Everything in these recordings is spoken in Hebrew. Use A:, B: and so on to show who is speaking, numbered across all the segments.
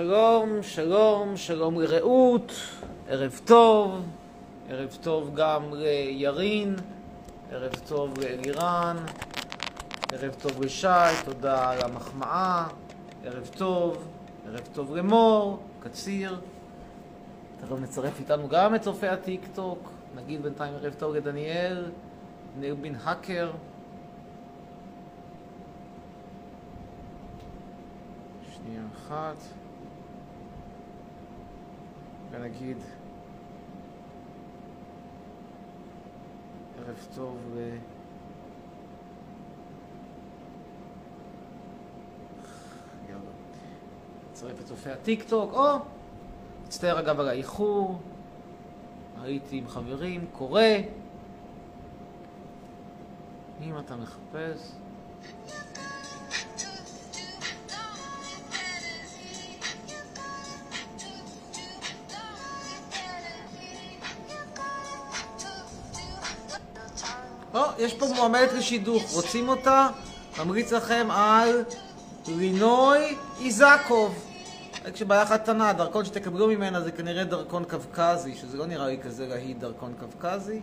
A: שלום, שלום, שלום לרעות, ערב טוב, ערב טוב גם לירין, ערב טוב לאלירן, ערב טוב לשי, תודה על המחמאה, ערב טוב, ערב טוב למור, קציר. תכף נצרף איתנו גם את צופי הטיק טוק, נגיד בינתיים ערב טוב לדניאל, דניאל בן האקר. שנייה אחת. ונגיד ערב טוב ל... נצרף את צופי הטיק טוק, או! מצטער אגב על האיחור, הייתי עם חברים, קורא. אם אתה מחפש... יש פה מועמדת לשידוך, רוצים אותה? ממליץ לכם על לינוי איזקוב. כשבעיה אחת קטנה, הדרכון שתקבלו ממנה זה כנראה דרכון קווקזי, שזה לא נראה לי כזה להיט דרכון קווקזי,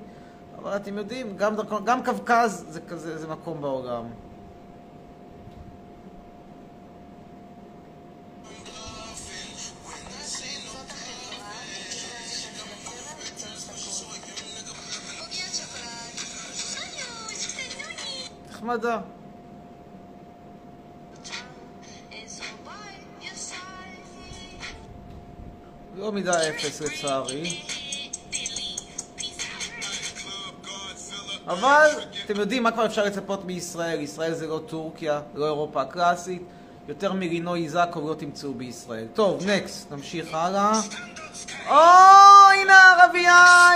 A: אבל אתם יודעים, גם, דרכון, גם קווקז זה כזה, זה מקום בעולם. נחמדה. לא מידה אפס לצערי. אבל אתם יודעים מה כבר אפשר לצפות מישראל, ישראל זה לא טורקיה, לא אירופה הקלאסית, יותר מרינוי איזקוב לא תמצאו בישראל. טוב, נקסט, נמשיך הלאה. או, הנה הערבייה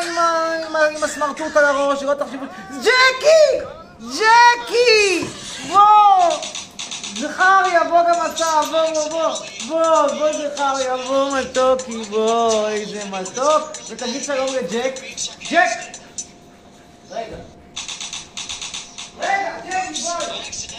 A: עם, הסמרטוט על הראש, שלא תחשבו... ג'קי! ג'קי! בוא! זכריה, בוא גם אתה, בוא, בוא, בוא, בוא, בוא זכריה, בוא מתוקי, בוא, איזה מתוק, ותגיד שלום לג'ק. ג'ק! רגע. רגע, ג'קי, בוא!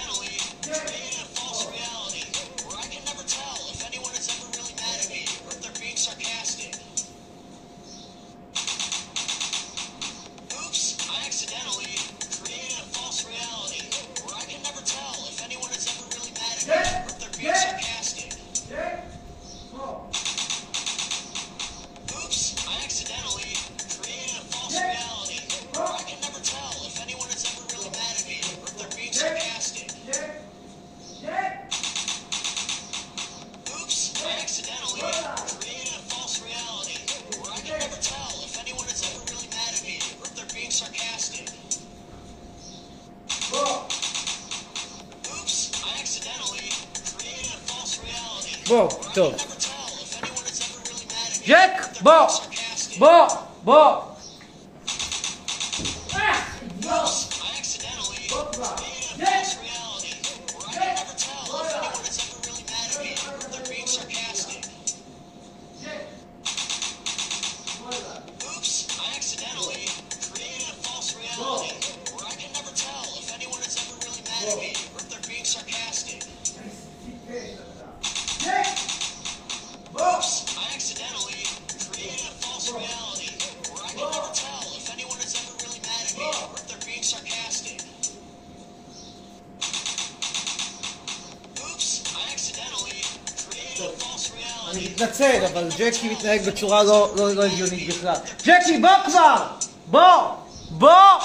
A: מתנצל, אבל ג'קי מתנהג בצורה לא, לא, לא הגיונית בכלל. ג'קי, בוא כבר! בוא! בוא!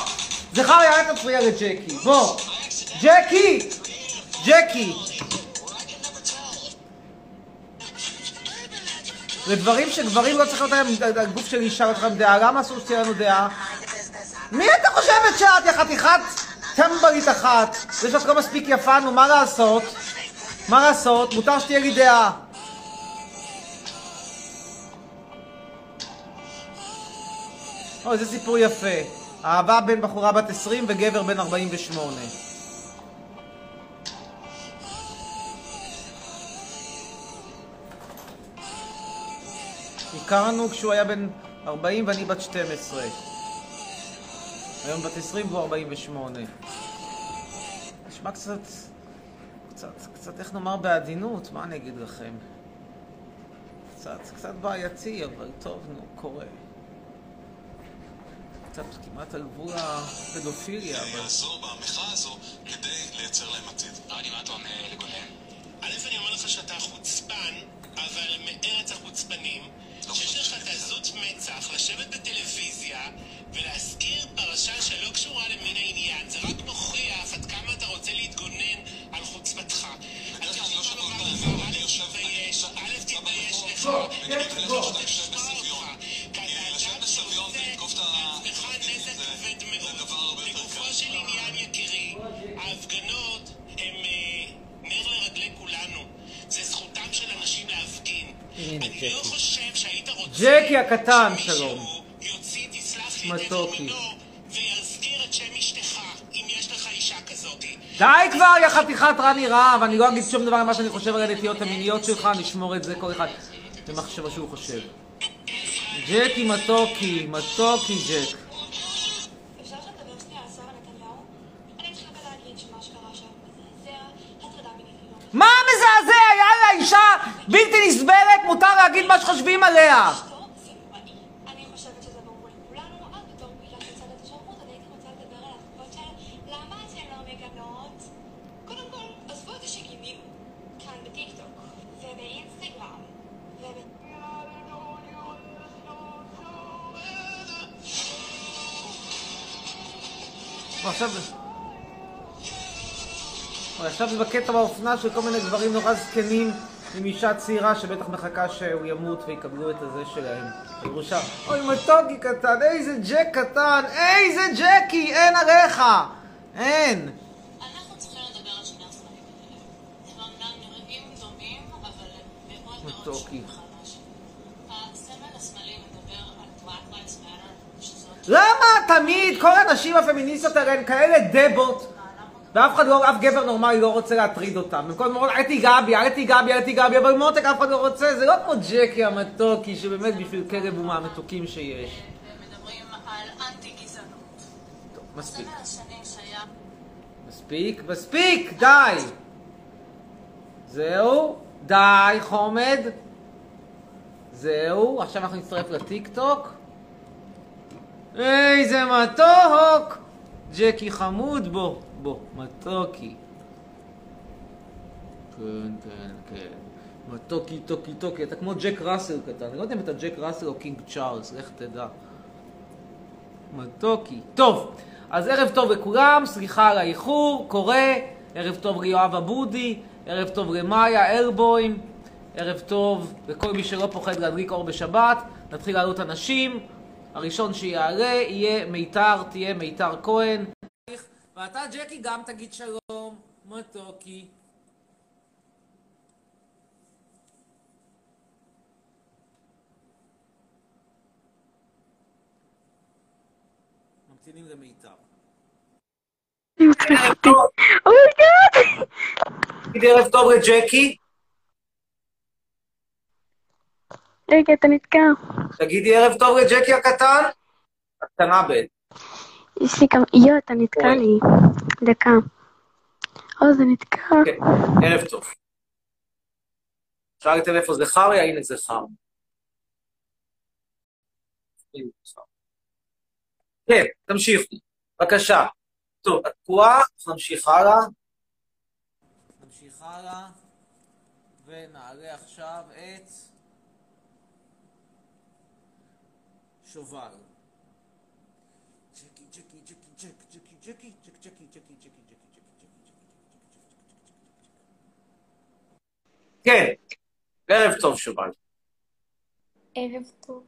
A: זכריה, אל תפריע לג'קי. בוא! ג'קי! ג'קי! לדברים שגברים לא צריך להיות להם, הגוף של לא צריך להם דעה, למה אסור שתהיה לנו דעה? מי אתה חושבת שאת, יא חתיכת טמבלית אחת? זה שאת לא מספיק יפה, נו, מה לעשות? מה לעשות? מותר שתהיה לי דעה. אוי, זה סיפור יפה. אהבה בין בחורה בת 20 וגבר בן 48. הכרנו כשהוא היה בן 40 ואני בת 12. היום בת 20 והוא 48. נשמע קצת, קצת, קצת, איך נאמר בעדינות, מה אני אגיד לכם? קצת, קצת בעייתי, אבל טוב, נו, קורה. קצת כמעט על גבול הפדופיליה, אבל...
B: יעזור במחאה הזו כדי לייצר להם עתיד.
C: אודי, מה אתה עונה לגונן?
D: א', אני אומר לך שאתה חוצפן, אבל מארץ החוצפנים,
A: הקטן, שלום.
D: יוציא, תסלח לי, את
A: מתוקי.
D: מינו ויזכיר את שם אשתך, אם יש לך אישה כזאת.
A: די כבר, יא חתיכת רני רהב, אני לא אגיד שום דבר על מה שאני חושב על הנטיות המיניות שלך, נשמור את זה כל אחד במחשבה שהוא חושב. ג'קי מתוקי, מתוקי ג'ק.
E: היא לא
A: מה מזעזע? יאללה, אישה בלתי נסבלת, מותר להגיד מה שחושבים עליה. עכשיו זה בקטע באופנה של כל מיני גברים נורא זקנים עם אישה צעירה שבטח מחכה שהוא ימות ויקבלו את הזה שלהם. ירושה. אוי מתוקי קטן, איזה ג'ק קטן, איזה ג'קי, אין עליך! אין! מתוקי. למה תמיד כל הנשים הפמיניסטיות האלה הן כאלה דבות ואף אחד לא, אף גבר נורמלי לא רוצה להטריד אותם. במקום לומר, אל תיגע בי, אל תיגע בי, אל תיגע בי, אבל מותק אף אחד לא רוצה, זה לא כמו ג'קי המתוקי, שבאמת בשביל כלב הוא מהמתוקים שיש.
F: מדברים על אנטי-גזענות.
A: טוב, מספיק. מספיק, מספיק, די! זהו, די, חומד. זהו, עכשיו אנחנו נצטרף לטיק טוק. איזה מתוק! ג'קי חמוד, בוא, מתוקי. כן, כן, כן. מתוקי, טוקי, טוקי, אתה כמו ג'ק ראסל קטן. אני לא יודע אם אתה ג'ק ראסל או קינג צ'ארלס, לך תדע. מתוקי. טוב, אז ערב טוב לכולם, סליחה על האיחור, קורה. ערב טוב ליואב אבודי, ערב טוב למאיה אלבוים, ערב טוב לכל מי שלא פוחד להדליק אור בשבת. נתחיל לעלות אנשים. הראשון שיעלה יהיה מיתר, תהיה מיתר כהן. ואתה, ג'קי, גם תגיד שלום. מתוקי. ממתינים! תגיד ערב טוב לג'קי.
G: רגע, אתה נתקע.
A: תגידי ערב טוב לג'קי הקטן. הקטנה ב'.
G: יש לי כמה... יואו, אתה נתקע
A: אוי.
G: לי. דקה. או, זה נתקע.
A: כן, ערב טוב. שאלתם איפה זכריה? הנה זכר. כן, תמשיכו. בבקשה. טוב, את תקועה, נמשיך הלאה. נמשיך הלאה, ונעלה עכשיו את שובל. ג'קי, ג'קי, ג'ק, ג'קי, ג'קי, ג'ק, ג'קי, ג'קי, ג'קי, ג'קי, ג'קי, ג'קי, ג'קי, כן, ערב טוב שובל.
H: ערב טוב.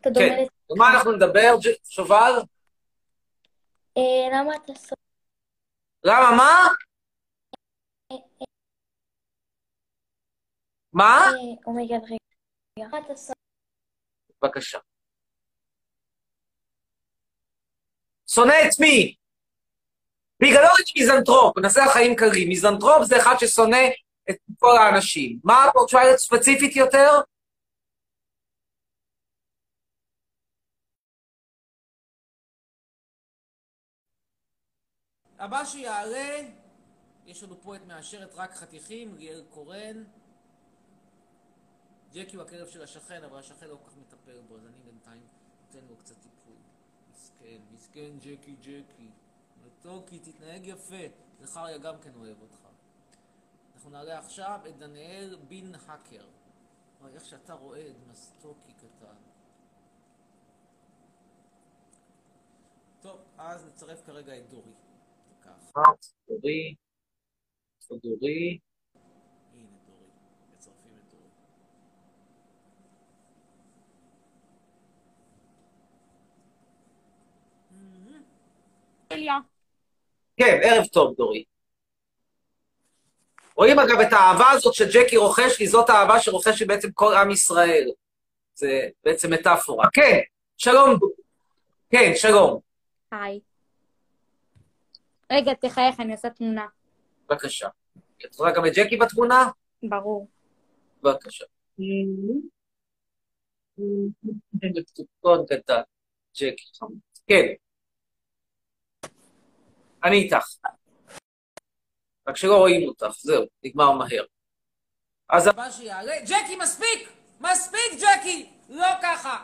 H: אתה דומה
A: כן,
H: לת...
A: ומה אנחנו נדבר, שובל?
H: אה, למה אתה סוף?
A: למה, מה? מה?
H: oh my god רגע.
A: בבקשה. שונא את מי? בגללו יש מיזנטרופ, נעשה החיים קלים. מיזנטרופ זה אחד ששונא את כל האנשים. מה שואלת ספציפית יותר? הבא שיעלה, יש לנו פה את מאשרת רק חתיכים, ליאל קורן. ג'קי הוא הכלב של השכן, אבל השכן לא כל כך מטפל בו, אז אני בינתיים נותן לו קצת. מסכן, ג'קי ג'קי. מתוקי, תתנהג יפה. זכריה גם כן אוהב אותך. אנחנו נעלה עכשיו את דניאל בין האקר. איך שאתה רועד, מסטוקי קטן. טוב, אז נצרף כרגע את דורי.
C: דורי, דורי?
A: הנה דורי. מצרפים את דורי.
C: כן, ערב טוב, דורי. רואים אגב את האהבה הזאת שג'קי רוכש לי, זאת האהבה שרוכש לי בעצם כל עם ישראל. זה בעצם מטאפורה. כן, שלום. כן, שלום.
H: היי. רגע, תחייך, אני עושה תמונה.
C: בבקשה. את רואה גם את ג'קי בתמונה?
H: ברור.
C: בבקשה. ג'קי. כן. אני איתך. רק שלא רואים אותך, זהו, נגמר מהר. אז
A: הבא שיעלה, ג'קי, מספיק! מספיק, ג'קי! לא ככה!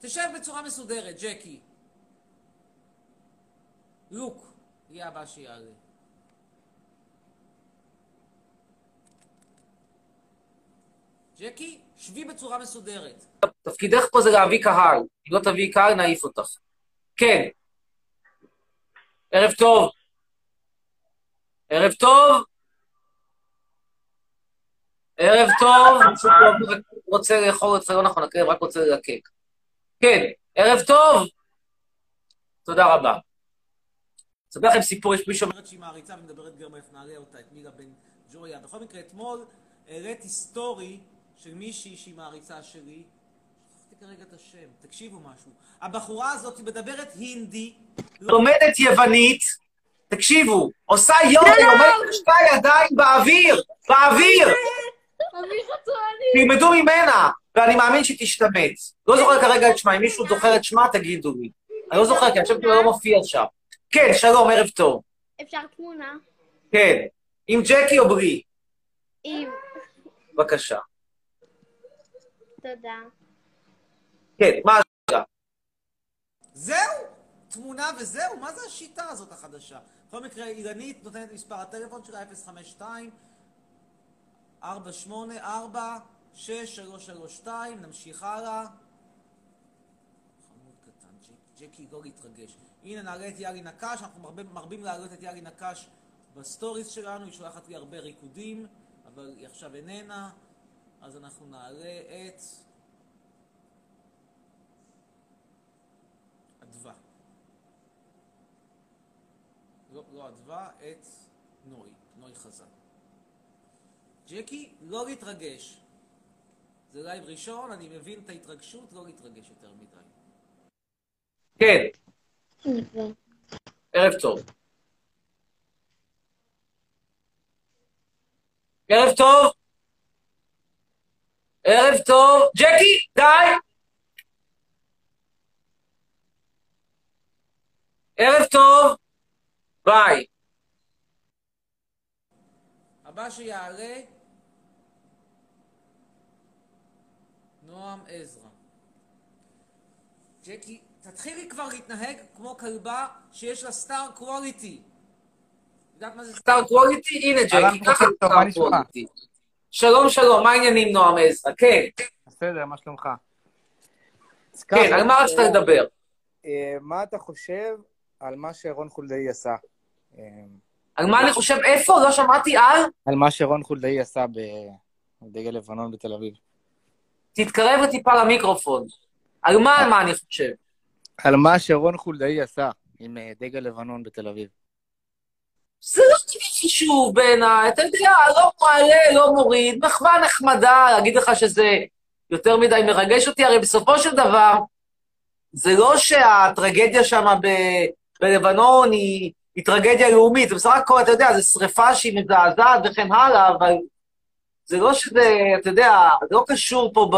A: תשב בצורה מסודרת, ג'קי. לוק, יהיה הבא שיעלה. ג'קי, שבי בצורה מסודרת.
C: תפקידך פה זה להביא קהל. אם לא תביאי קהל, נעיף אותך. כן. ערב טוב. ערב טוב. ערב טוב. רק רוצה לאכול זה, לא נכון, הכלב רק רוצה ללקק. כן, ערב טוב. תודה רבה. אספר לכם סיפור, יש מישהו...
A: אומרת שהיא מעריצה ומדברת גרמנית, נעלה אותה, את מירה בן ג'וריה. בכל מקרה, אתמול העליתי סטורי של מישהי שהיא מעריצה שלי. כרגע את השם, תקשיבו משהו. הבחורה הזאת היא מדברת הינדי.
C: לומדת יוונית, תקשיבו, עושה יוגה, עומדת עם שתי ידיים באוויר, באוויר, תלמדו ממנה, ואני מאמין שהיא תשתבץ. לא זוכר כרגע את שמה, אם מישהו זוכר את שמה, תגידו לי. אני לא זוכר, כי השם שלו לא מופיע שם. כן, שלום, ערב טוב.
H: אפשר תמונה?
C: כן. עם ג'קי או ברי?
H: עם.
C: בבקשה.
H: תודה.
C: כן, מה השאלה?
A: זהו? תמונה וזהו? מה זה השיטה הזאת החדשה? בכל מקרה, אילנית נותנת את מספר הטלפון שלה, 052 484 6332, נמשיך הלאה. חמוד קטן, ג'ק- ג'קי, לא להתרגש. הנה, נעלה את יאלי נקש, אנחנו מרבים, מרבים להעלות את יאלי נקש בסטוריז שלנו, היא שולחת לי הרבה ריקודים, אבל היא עכשיו איננה, אז אנחנו נעלה את... אדווה. לא, לא אדווה, את נוי, נוי חזן. ג'קי, לא להתרגש. זה לייב ראשון, אני מבין את ההתרגשות, לא להתרגש יותר מדי.
C: כן, ערב טוב. ערב טוב. ערב טוב. ג'קי, די. ערב טוב. ביי.
A: הבא שיעלה, נועם עזרא. ג'קי, תתחילי כבר להתנהג כמו כלבה שיש לה סטאר קווליטי. יודעת מה זה סטאר
C: קווליטי? הנה ג'קי, ככה
I: טוב,
C: סטאר? קווליטי. שלום שלום, מה העניינים נועם עזרא? כן,
I: בסדר, מה שלומך?
C: כן, על מה רצית לדבר?
I: אה, מה אתה חושב על מה שרון חולדאי עשה?
C: על מה אני חושב, איפה? לא שמעתי על?
I: על מה שרון חולדאי עשה בדגל לבנון בתל אביב.
C: תתקרב טיפה למיקרופון. על מה, על מה אני חושב?
I: על מה שרון חולדאי עשה עם אה, דגל לבנון בתל אביב.
C: זה לא חשוב בעיניי, אתה יודע, לא מעלה, לא מוריד, מחווה נחמדה, להגיד לך שזה יותר מדי מרגש אותי, הרי בסופו של דבר, זה לא שהטרגדיה שם ב- בלבנון היא, היא טרגדיה לאומית, זה בסך הכל, אתה יודע, זו שריפה שהיא מזעזעת וכן הלאה, אבל זה לא שזה, אתה יודע, זה לא קשור פה ב...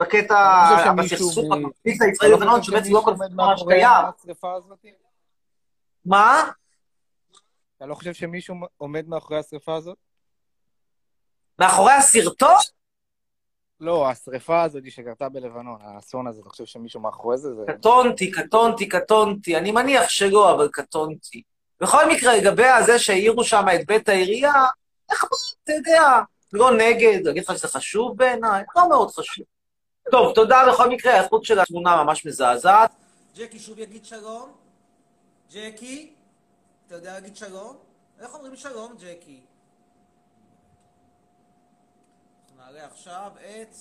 C: בקטע, בסכסוך הקונפליקט
I: אתה לא חושב
C: שבעצם לא
I: שמישהו
C: קונפליקט ממש קיים. מה?
I: אתה לא חושב שמישהו עומד מאחורי השרפה הזאת?
C: מאחורי הסרטון?
I: לא, השריפה הזאת שקרתה בלבנון, האסון הזה, אתה חושב שמישהו מאחורי זה? זה...
C: קטונתי, קטונתי, קטונתי. אני מניח שלא, אבל קטונתי. בכל מקרה, לגבי הזה שהעירו שם את בית העירייה, איך אתה יודע, לא נגד, להגיד לך שזה חשוב בעיניי? לא מאוד חשוב. טוב, תודה בכל מקרה, האיכות של התמונה ממש מזעזעת.
A: ג'קי שוב יגיד שלום. ג'קי, אתה יודע להגיד שלום? איך אומרים שלום, ג'קי? אנחנו נעלה עכשיו את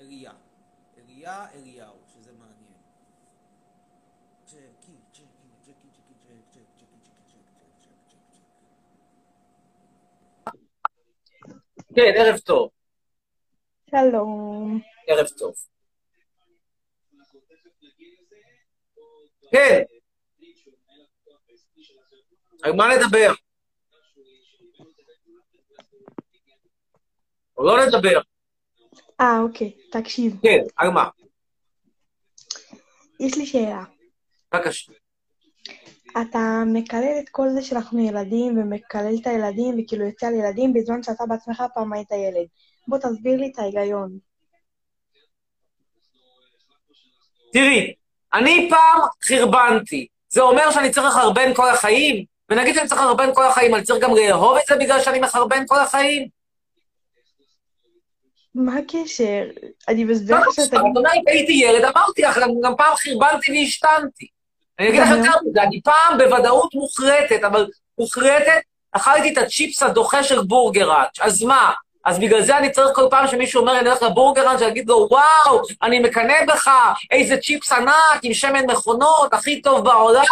A: אליה. אליה אליהו, שזה מעניין. ג'קי, ג'קי, ג'קי, ג'ק, ג'ק, ג'קי, ג'קי, ג'ק, ג'ק, ג'ק, ג'ק.
C: כן, ערב טוב,
G: שלום.
C: ערב טוב. כן. על מה לדבר? או לא לדבר?
G: אה, אוקיי, תקשיב.
C: כן, על מה?
G: יש לי שאלה.
C: בבקשה.
G: אתה מקלל את כל זה שאנחנו ילדים, ומקלל את הילדים, וכאילו יוצא על ילדים, בזמן שאתה בעצמך פעם היית ילד. בוא תסביר לי את ההיגיון.
C: תראי, אני פעם חרבנתי. זה אומר שאני צריך לחרבן כל החיים? ונגיד שאני צריך לחרבן כל החיים, אני צריך גם לאהוב את זה בגלל שאני מחרבן כל החיים?
G: מה הקשר? אני מסביר לך שאתה...
C: אומרת, הייתי ילד, אמרתי לך, גם, פעם חרבנתי והשתנתי. אני אגיד לך יותר מזה, אני פעם בוודאות מוחרטת, אבל מוחרטת, אכלתי את הצ'יפס הדוחה של בורגראנץ', אז מה? אז בגלל זה אני צריך כל פעם שמישהו אומר, אני הולך לבורגראנץ', להגיד לו, וואו, אני מקנא בך, איזה צ'יפס ענק עם שמן מכונות, הכי טוב בעולם,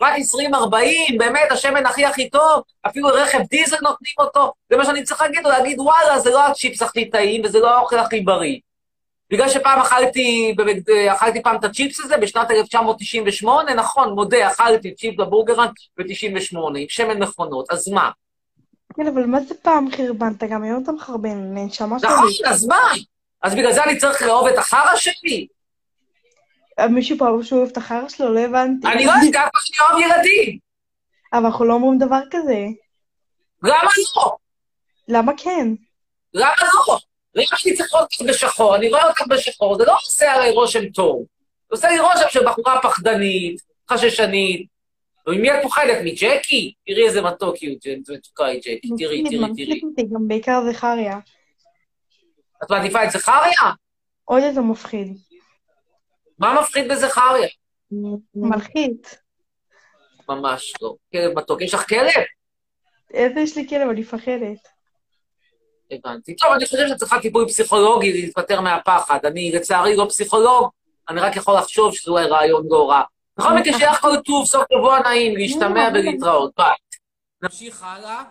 C: רק 20-40, באמת, השמן הכי הכי טוב, אפילו רכב דיזל נותנים אותו, זה מה שאני צריך להגיד להגיד, וואלה, זה לא הצ'יפס הכי טעים, וזה לא האוכל הכי בריא. בגלל שפעם אכלתי, אכלתי פעם את הצ'יפס הזה בשנת 1998, נכון, מודה, אכלתי צ'יפס בבורגראנץ' ב-98, עם שמן מכונות, אז מה?
G: כן, אבל מה זה פעם חרבנת? גם היום אתה מחרבן, נשמה
C: נכון,
G: שלי.
C: אז מה? אז בגלל זה אני צריך לאהוב את החרא שלי?
G: מישהו פה אמר שהוא אוהב את החרא שלו? לא הבנתי.
C: אני לא אשכח שאני אוהב ילדים.
G: אבל אנחנו לא אומרים דבר כזה.
C: למה לא?
G: למה כן?
C: למה לא? למה אני צריך לראות אותך בשחור? אני רואה אותך בשחור, זה לא עושה עליי רושם טוב. זה עושה לי רושם של בחורה פחדנית, חששנית. וממי את פוחדת? מג'קי? תראי איזה מתוק היא, איזה מתוקה היא ג'קי, תראי, תראי, תראי.
G: אותי, גם בעיקר זכריה.
C: את מעדיפה את זכריה?
G: עוד יותר מפחיד.
C: מה מפחיד בזכריה?
G: מלחיץ.
C: ממש לא. כלב מתוק. יש לך כלב?
G: איזה יש לי כלב, אני מפחדת.
C: הבנתי. טוב, אני חושב שאת צריכה טיפול פסיכולוגי להתפטר מהפחד. אני, לצערי, לא פסיכולוג, אני רק יכול לחשוב שזה אולי רעיון לא רע. בכל מקרה, שיהיה לך כל טוב, סוף שבוע נעים, להשתמע ולהתראות. ביי.
A: נמשיך הלאה.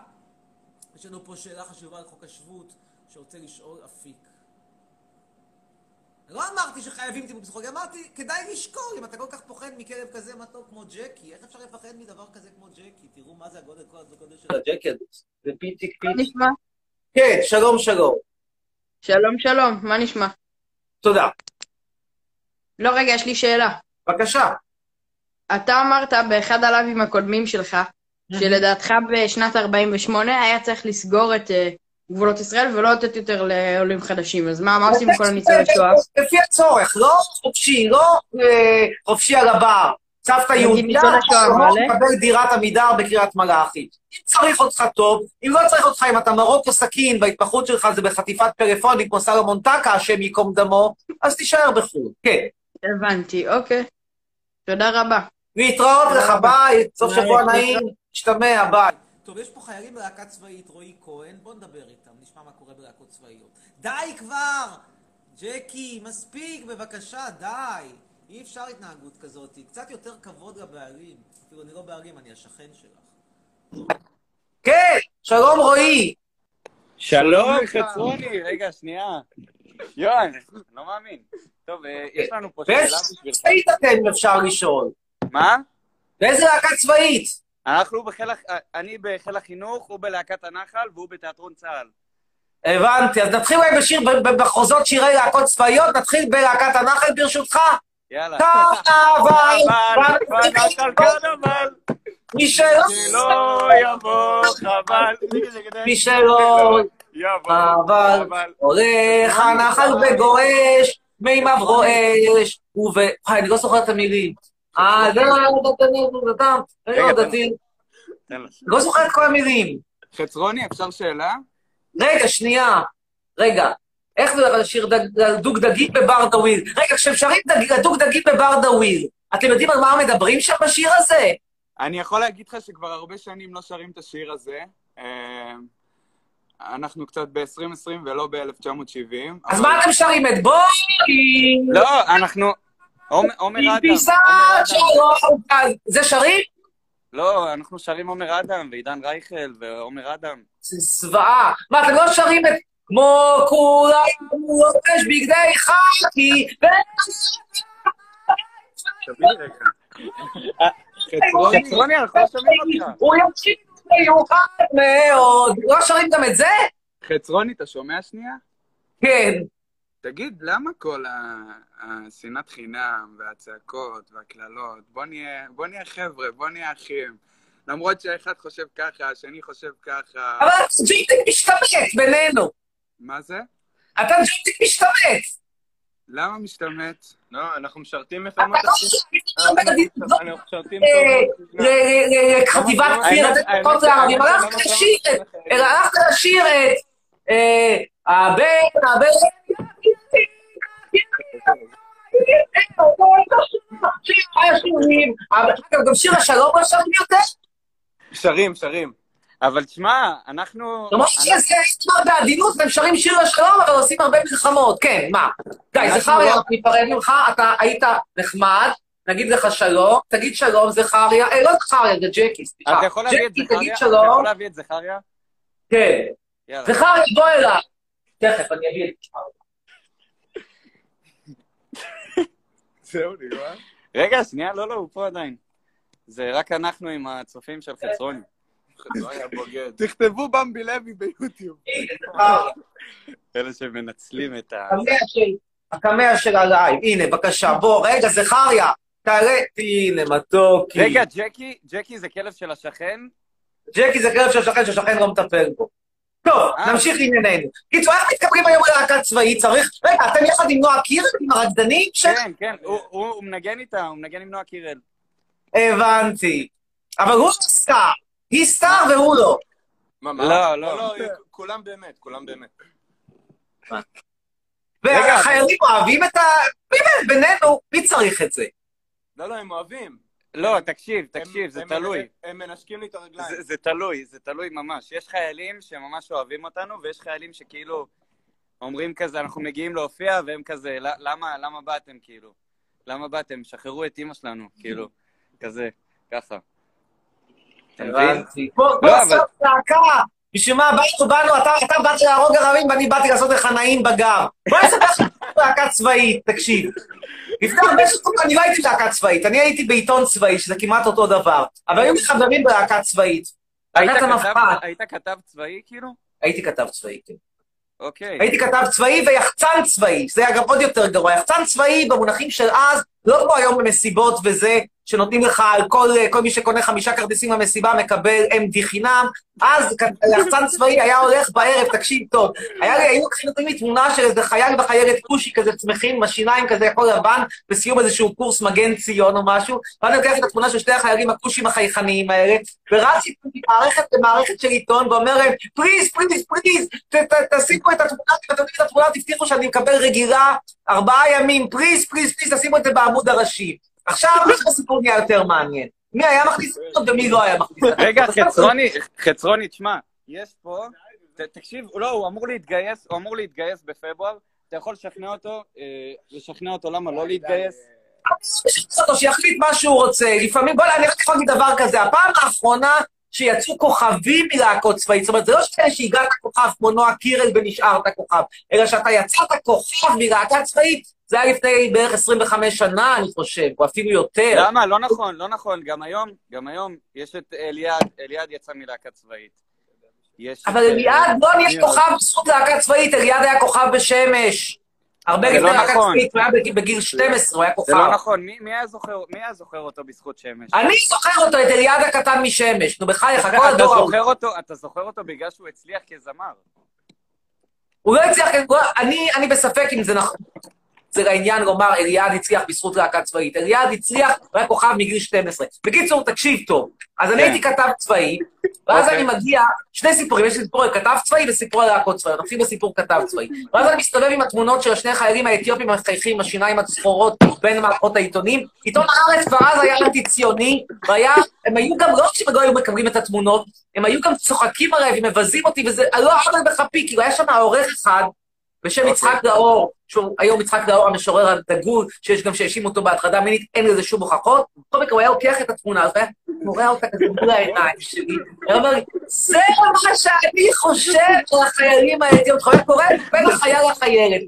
A: יש לנו פה שאלה חשובה על חוק השבות, שרוצה לשאול אפיק. לא אמרתי שחייבים טיפול פסיכולוגי, אמרתי, כדאי לשקול אם אתה כל כך פוחד מכלב כזה מתוק כמו ג'קי. איך אפשר לפחד מדבר כזה כמו ג'קי? תראו מה זה הגודל, כל הגודל של
C: הג'קי הזה. זה פיציק
J: מה
C: פיציק.
J: נשמע?
C: כן, שלום שלום.
J: שלום, שלום, מה נשמע?
C: תודה.
J: לא, רגע, יש לי שאלה.
C: בבקשה.
J: אתה אמרת באחד הלייבים הקודמים שלך, שלדעתך בשנת 48' היה צריך לסגור את אה, גבולות ישראל ולא לתת יותר לעולים חדשים. אז מה, מה עושים כל הניצולי שואה?
C: לפי הצורך, לא חופשי, לא אה, חופשי על הבר. סבתא יהודיה, שלא? מקבל דירת עמידר בקריית מלאכי. אם צריך אותך טוב, אם לא צריך אותך, אם אתה מרוקו סכין וההתמחות שלך זה בחטיפת פלאפונים כמו סלומון טקה, השם ייקום דמו, אז תישאר בחו"ל. כן.
J: הבנתי, אוקיי. תודה רבה.
C: להתראות לך, ביי, סוף שבוע. נעים, משתמע, ביי.
A: טוב, יש פה חיילים בלהקה צבאית, רועי כהן, בוא נדבר איתם, נשמע מה קורה בלהקות צבאיות. די כבר! ג'קי, מספיק, בבקשה, די. אי אפשר התנהגות כזאת, קצת יותר כבוד לבעלים. אפילו אני לא בעלים, אני השכן שלך.
C: כן, שלום רועי.
K: שלום. חצרוני, רגע, שנייה. יואן, לא מאמין. טוב, אה, יש לנו פה שאלה בשבילך.
C: צבאית אתם, אפשר לשאול?
K: מה?
C: באיזה להקה צבאית?
K: אנחנו בחיל, אני בחיל החינוך, הוא בלהקת הנחל והוא בתיאטרון צה"ל.
C: הבנתי, אז נתחיל אולי בשיר, במחוזות שירי להקות צבאיות, נתחיל בלהקת הנחל ברשותך.
K: יאללה.
C: קרנבל,
K: אבל, בנחל קרנבל,
C: מי שלא,
K: יבוא חבל.
C: מי שלא אבל הולך הנחל וגורש, מימיו רועש, וב... אני לא זוכר את המילים. אה, זה לא
K: רגע, תן-
C: דתי. לא זוכר את כל המילים.
K: חצרוני, אפשר שאלה?
C: רגע, שנייה. רגע. איך זה לשיר דג- דוגדגית בברדוויל? רגע, כשהם שרים דג- דוגדגית בברדוויל, אתם יודעים על מה מדברים שם בשיר הזה?
K: אני יכול להגיד לך שכבר הרבה שנים לא שרים את השיר הזה. אה, אנחנו קצת ב-2020 ולא ב-1970.
C: אז מה אתם שרים? את בואי!
K: לא, אנחנו... עומר אדם. אדם.
C: שלום! אז זה שרים?
K: לא, אנחנו שרים עומר אדם, ועידן רייכל, ועומר אדם.
C: זה זוועה. מה, אתם לא שרים את כמו כולם לובש בגדי חאקי ו...
K: חצרוני, אנחנו לא שומעים אותך.
C: הוא ימשיך מיוחד מאוד. לא שרים גם את זה?
K: חצרוני, אתה שומע שנייה?
C: כן.
K: תגיד, למה כל השנאת חינם והצעקות והקללות? בוא נהיה, בוא נהיה חבר'ה, בוא נהיה אחים. למרות שהאחד חושב ככה, השני חושב ככה.
C: אבל ג'ינטיק משתמט בינינו.
K: מה זה?
C: אתה ג'ינטיק משתמט.
K: למה משתמט?
L: לא, אנחנו משרתים
C: אתה
L: לפעמים
C: לא
L: אנחנו משרתים
C: ל- ל- לחטיבת כפיר, לתת מכות לערבים, הלכת לשיר את, אלא הלכת לשיר את אה, הבן, הבן, אגב, גם שיר השלום לא שרים יותר?
L: שרים, שרים.
K: אבל תשמע, אנחנו...
C: למרות שזה נשמע בעדינות, הם שרים שיר לשלום, אבל עושים הרבה מלחמות. כן, מה? די, זכריה,
K: לא-
C: ניפרד ממך, אתה היית נחמד, נגיד לך שלום, תגיד שלום, זכריה, אה, לא זכריה, זה ג'קי, סליחה.
K: אתה יכול להביא את זכריה?
C: תגיד
K: אתה
C: שלום.
K: יכול להביא את זכריה?
C: כן. זכריה, בוא אליי. תכף, אני אביא את
K: זהו, נגמר? רגע, שנייה, לא, לא, הוא פה עדיין. זה רק אנחנו עם הצופים של חצרוני. תכתבו במבי לוי ביוטיוב. אלה שמנצלים את ה...
C: הקמע של- הלייב, הנה, בבקשה, בוא, רגע, זכריה, תעלה, הנה, מתוקי.
K: רגע, ג'קי, ג'קי זה כלב של השכן?
C: ג'קי זה כלב של שכן שהשכן לא מטפל בו. טוב,
K: אה.
C: נמשיך לענייננו. קיצור, איך מתקבלים היום ללהקה צבאית? צריך... רגע, אתם יחד עם נועה קירל, עם הרקדנים?
K: כן, כן, הוא- מנגן איתה, הוא מנגן עם נועה קירל.
C: הבנתי. אבל הוא סטאר. היא סטאר והוא לא.
L: מה, מה?
K: לא, לא.
L: לא, כולם באמת, כולם באמת.
C: והחיילים אוהבים את ה... באמת, בינינו, מי צריך את זה?
L: לא, לא, הם אוהבים.
K: לא, תקשיב, תקשיב, זה
L: הם-
K: תלוי.
L: הם- הם מנשקים לי את הרגליים.
K: זה, זה תלוי, זה תלוי ממש. יש חיילים שממש אוהבים אותנו, ויש חיילים שכאילו אומרים כזה, אנחנו מגיעים להופיע, והם כזה, "ל- למה, למה באתם, כאילו? למה באתם? שחררו את אימא שלנו, כאילו, כזה, ככה. אתה מבין?
C: הבנתי. בוא, בוא
K: לא, אבל...
C: להקה. בשביל מה באנו, באנו, אתה, אתה באת להרוג ערבים ואני באתי לעשות לך נעים בגב. בוא נעשה להקה צבאית, תקשיב. לפני הרבה שנים אני לא הייתי להקה צבאית, אני הייתי בעיתון צבאי, שזה כמעט אותו דבר. אבל היו לי חברים בלהקה צבאית.
K: היית
C: להקת
K: כתב-
C: המפחד.
K: היית כתב צבאי, כאילו?
C: הייתי כתב צבאי, כן.
K: אוקיי.
C: הייתי כתב צבאי ויחצן צבאי, זה היה גם עוד יותר גרוע. יחצן צבאי במונחים של אז, לא כמו היום במסיבות וזה, שנותנים לך על כל, כל מי שקונה חמישה כרטיסים למסיבה מקבל MD חינם. אז יחצן צבאי היה הולך בערב, תקשיב טוב, היה לי, היו נותנים לי תמונה של איזה חייל וחיילת כושי כזה צמחים, עם השיניים כזה הכל לבן, בסיום איזשהו קורס מגן ציון או משהו, ואני לוקח את התמונה של שתי החיילים הכושים החייכניים האלה, ורץ איתם ממערכת למערכת של עיתון, ואומר להם, please, ת- ת- תשימו את התמונה, אתם את התמונה, תבטיחו שאני מקבל רגילה ארבעה ימים, please, please, please, תשימו את זה בעמוד הראשי. עכשיו, עכשיו הסיפור נהיה יותר מעניין. מי היה מכניס אותו ומי לא היה מכניס אותו.
K: רגע, חצרוני, חצרוני, תשמע, יש פה, תקשיב, לא, הוא אמור להתגייס, הוא אמור להתגייס בפברואר, אתה יכול לשכנע אותו, אה, לשכנע אותו למה לא להתגייס?
C: אותו, שיחליט מה שהוא רוצה. לפעמים, בוא, אני רק יכול להגיד דבר כזה, הפעם האחרונה שיצאו כוכבים מלהקות צבאית, זאת אומרת, זה לא שאלה שהגעת כוכב כמו נועה קירל ונשארת כוכב, אלא שאתה יצאת כוכב מלהקה צבאית, זה היה לפני בערך 25 שנה, אני חושב, או אפילו יותר.
K: למה? לא נכון, לא נכון, גם היום, גם היום, יש את אליעד, אליעד יצא מלהקה צבאית. יש
C: אבל
K: אה,
C: אליעד לא נהיה
K: ניר.
C: כוכב בזכות להקה צבאית, אליעד היה כוכב בשמש. הרבה לפני
K: לא
C: להקה
K: נכון.
C: צבאית, הוא היה בגיל- בגיל 12, הוא היה כוכב.
K: זה לא נכון, מי היה זוכר- אותו בזכות שמש?
C: אני זוכר אותו, את אליעד הקטן משמש. נו, בחייך, כל הדור
K: אתה זוכר אותו בגלל שהוא הצליח כזמר.
C: הוא לא הצליח, לא- אני בספק אם זה נכון. זה לעניין לומר, אליעד הצליח בזכות להקה צבאית. אליעד הצליח, הוא היה כוכב מגיל 12. בקיצור, תקשיב טוב. אז אני
K: כן.
C: הייתי כתב צבאי, ואז
K: אוקיי.
C: אני מגיע, שני סיפורים, יש לי סיפור על כתב צבאי וסיפור על להקות צבאיות. נתחיל בסיפור כתב צבאי. ואז אני מסתובב עם התמונות של השני החיילים האתיופים המחייכים, עם השיניים הצחורות בין מערכות העיתונים. עיתון הארץ כבר אז היה אנטי-ציוני, והיה, הם היו גם, לא שהם לא היו מקבלים את התמונות, הם היו גם צוחקים עליי ומבזים אותי, וזה לא עוול בכפי, כאילו היה שם עורך אחד, בשם
K: אוקיי.
C: יצחק דאור, שהוא היום יצחק דאור המשורר הדגול, שיש גם שהאשים אותו בהטרדה מינית, אין לזה שום הוכחות. בכל מקרה, הוא היה לוקח את התמונה הזאת, מורח אותה כזה מול העיניים שלי, הוא אומר לי, זה מה שאני חושב על החיילים האתיופים, אתה קורה בין החייל לחיילת.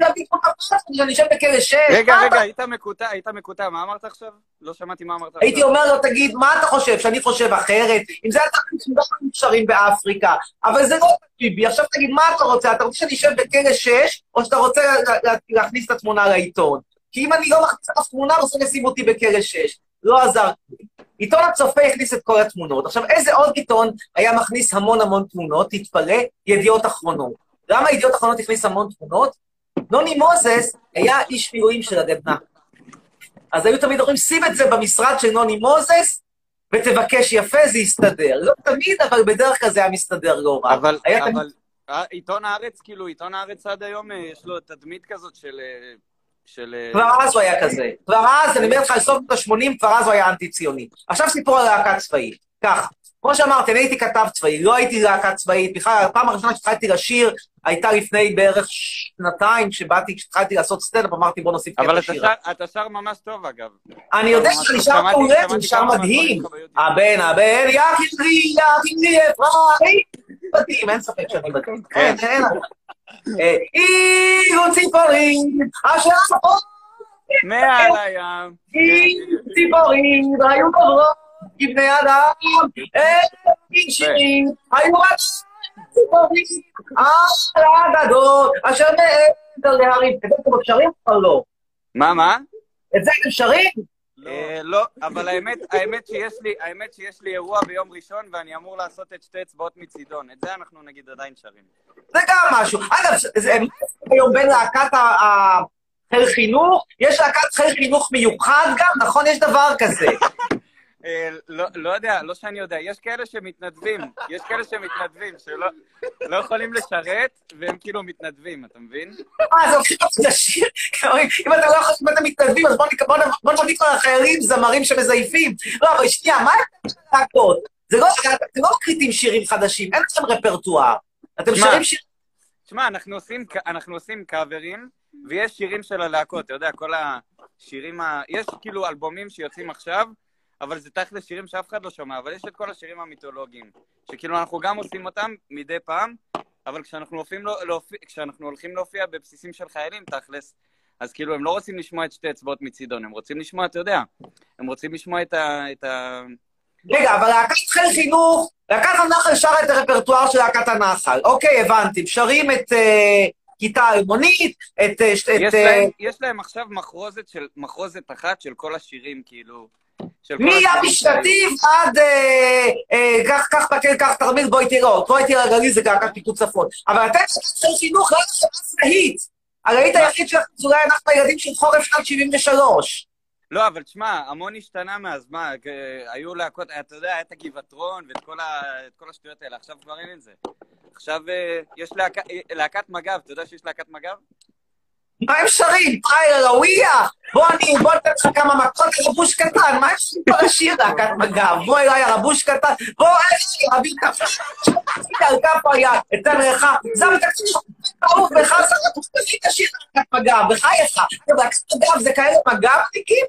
C: להביא פה את הפרס, שאני יושב בכלא שש.
K: רגע, רגע, היית מקוטע, היית מקוטע, מה אמרת עכשיו? לא שמעתי מה אמרת עכשיו.
C: הייתי אומר לו, תגיד, מה אתה חושב, שאני חושב אחרת? אם זה תחליט שהם לא נשארים באפריקה, אבל זה לא ביבי. עכשיו תגיד, מה אתה רוצה? אתה רוצה שאני אשב בכלא 6, או שאתה רוצה לה- לה- להכניס את התמונה לעיתון? כי אם אני לא מכניס את התמונה, בסוף ישים אותי בכלא 6. לא עזר. עיתון הצופה הכניס את כל התמונות. עכשיו, איזה עוד עיתון היה מכניס המון המון תמונות? תתפלא, ידיעות אחרונות. למה ידיעות אחרונות הכניס המון תמונות? נוני מוזס היה איש מילואים של הגדנ"ע. אז היו תמיד אומרים, שים את זה במשרד של נוני מוזס, ותבקש יפה, זה יסתדר. לא תמיד, אבל בדרך כלל זה היה מסתדר לא רע.
K: אבל,
C: היה תמיד-
K: אבל אה, עיתון הארץ, כאילו, עיתון הארץ עד היום, אה, יש לו תדמית כזאת של... אה, של...
C: כבר אז הוא היה כזה. כבר אז, אני אומר לך, לסוף שנות ה-80, כבר אז הוא היה אנטי-ציוני. עכשיו סיפור על להקה צבאית. ככה, כמו שאמרתי, אני הייתי כתב צבאי, לא הייתי להקה צבאית. בכלל, הפעם הראשונה שהתחלתי לשיר הייתה לפני בערך שנתיים, כשבאתי, כשהתחלתי לעשות סטנדאפ, אמרתי בוא נוסיף
K: אבל
C: קטע שירה.
K: שר- אתה שר ממש טוב, אגב.
C: אני יודע שאני. שר מעולה, אני שר מדהים. הבן, הבן, יחי לי, יחי לי אפרים. מדהים, אין ספק שאני מדהים. אין, אין. אה, אילו ציפורים, אשר
K: מעל הים.
C: ציפורים, והיו קוברות כבני אדם, אין שירים, היו רק ציפורים, על הגדול, אשר מעבר להרים. את זה אתם שרים או לא?
K: מה, מה?
C: את זה אתם שרים?
K: אה, לא, אבל האמת, האמת שיש לי, האמת שיש לי אירוע ביום ראשון ואני אמור לעשות את שתי אצבעות מצידון. את זה אנחנו נגיד עדיין שרים.
C: זה גם משהו. אגב, זה היום בין להקת ה- ה- חיל חינוך, יש להקת חיל חינוך מיוחד גם, נכון? יש דבר כזה.
K: אה, לא, לא יודע, לא שאני יודע, יש כאלה שמתנדבים, יש כאלה שמתנדבים, שלא לא יכולים לשרת, והם כאילו מתנדבים, אתה מבין?
C: אה, זה הולכים לשיר. אם אתה לא יכול, אם אתם מתנדבים, אז בואו נביא כבר לחיילים זמרים שמזייפים. לא, אבל שנייה, מה אתם להקות? זה לא, אתם לא מקליטים שירים חדשים, אין לכם רפרטואר. אתם שרים שירים...
K: תשמע, אנחנו עושים, אנחנו עושים קאברים, ויש שירים של הלהקות, אתה יודע, כל השירים ה... יש כאילו אלבומים שיוצאים עכשיו, אבל זה תכל'ס שירים שאף אחד לא שומע, אבל יש את כל השירים המיתולוגיים, שכאילו אנחנו גם עושים אותם מדי פעם, אבל כשאנחנו, הולכים לא, להופיע, כשאנחנו הולכים להופיע בבסיסים של חיילים, תכל'ס, אז כאילו הם לא רוצים לשמוע את שתי אצבעות מצידון, הם רוצים לשמוע, אתה יודע, הם רוצים לשמוע את ה... את ה...
C: רגע, אבל להקת חיל חינוך, להקת הנחל שרה את הרפרטואר של להקת הנחל. אוקיי, הבנתי. שרים את אה, כיתה אלמונית, את... אה, ש- את
K: יש,
C: אה,
K: להם, יש להם עכשיו מחרוזת, של, מחרוזת אחת של כל השירים, כאילו... של כל
C: מי
K: השירים
C: המשתתיב עד קח קח פקד, קח תרמיל, בואי תראו, בואי תראה לגליל זה להקת פיקוד צפון. אבל אתם של חינוך, לא יש לכם אף להיט. הלהיט היחיד שלכם זה אולי אנחנו הילדים של חורף שנת 73.
K: לא, אבל תשמע, המון השתנה מאז, מה, היו להקות, אתה יודע, היה את הגבעטרון ואת כל, ה, את כל השטויות האלה, עכשיו כבר אין את זה. עכשיו אה, יש אה, להקת מג"ב, אתה יודע שיש להקת מג"ב?
C: מה הם שרים? טריילר ראוויה? בוא אני, בוא ניתן לך כמה מכות לרבוש קטן, מה יש לי כל השיר להקת מג"ב? בוא אליי הרבוש קטן, בוא אליי, אביא כף, על כף היד, אתן לך, זה המתקציב אהוב בחסר, תעשי את השיר להקת מג"ב, בחייך. להקת מג"ב זה כאלה מג"בניקים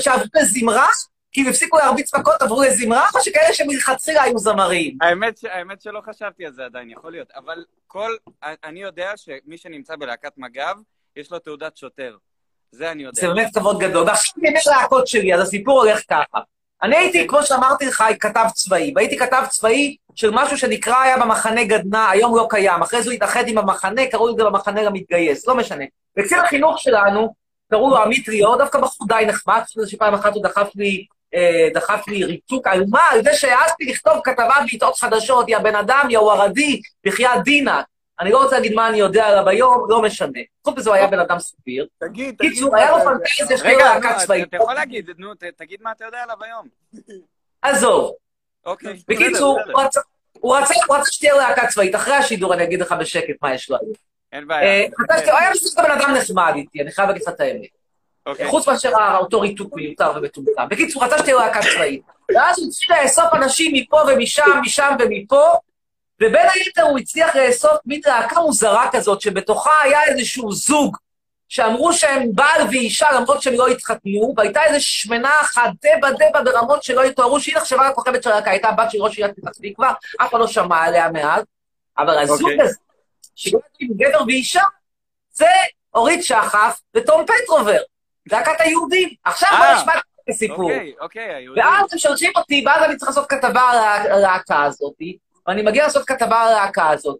C: שעברו לזמרה, הם הפסיקו להרביץ מכות, עברו לזמרה, או שכאלה שמלכתחילה היו זמרים?
K: האמת, האמת שלא חשבתי על זה עדיין, יכול להיות, אבל כל, אני יודע שמי שנמצא בלהקת מג"ב, יש לו תעודת שוטר. זה אני יודע.
C: זה באמת כבוד גדול. ועכשיו באמת להקות שלי, אז הסיפור הולך ככה. אני הייתי, כמו שאמרתי לך, כתב צבאי, והייתי כתב צבאי של משהו שנקרא היה במחנה גדנ"ע, היום לא קיים. אחרי זה הוא התאחד עם המחנה, קראו לזה במחנה למתגייס, לא משנה. וקצין החינוך שלנו, קראו לו עמית ליאור, דווקא בחור די נחמד, שפעם אחת הוא דחף לי אה, דחף לי ריתוק על מה? על זה שהעזתי לכתוב כתבה בעיתות חדשות, יא בן אדם, יא וורדי, בחייאת דינה. אני לא רוצה להגיד מה אני יודע עליו היום, לא משנה. חוץ מזה הוא היה בן אדם סביר.
L: תגיד, תגיד.
C: קיצור, היה לו פנטזיה שתהיה לו
K: רגע, נו,
C: להקה
K: אתה
C: צבאית.
K: אתה יכול להגיד, נו, תגיד מה אתה יודע עליו היום.
C: עזוב.
K: אוקיי.
C: בקיצור, הוא רצה- שתהיה להקה צבאית. אחרי השידור אני אגיד לך בשקט מה יש לו.
K: אין
C: אה,
K: בעיה.
C: חשבתי, הוא היה בסוף בן אדם נחמד איתי, אני חייב להגיד לך את האמת.
K: אוקיי.
C: חוץ מאשר אותו ריתוק מיותר ומטומטם. בקיצור, רצה שתהיה להקה צבאית. ואז הוא התחיל לאסוף אנשים מפה ומשם, משם ומפה, ובין היתר הוא הצליח לאסוף מין להקה מוזרה כזאת, שבתוכה היה איזשהו זוג, שאמרו שהם בעל ואישה למרות שהם לא התחתנו, והייתה איזו שמנה אחת, דבה דבה ברמות שלא יתוארו, שהיא נחשבה לכוכבת של הלהקה, הייתה הבת של ראש עיריית פתח תקווה, אף אחד לא שמע עליה מאז, אבל הזוג
K: אוקיי.
C: הזה, שהוא עם גבר ואישה, זה אורית שחף ותום פטרובר, להקת היהודים. עכשיו
K: אה,
C: בוא נשמע את הסיפור.
K: אוקיי, אוקיי, היהודי.
C: ואז הם שולחים אותי, ואז אני צריך לעשות כתבה על הלהקה הזאת, ואני מגיע לעשות כתבה על הלהקה הזאת,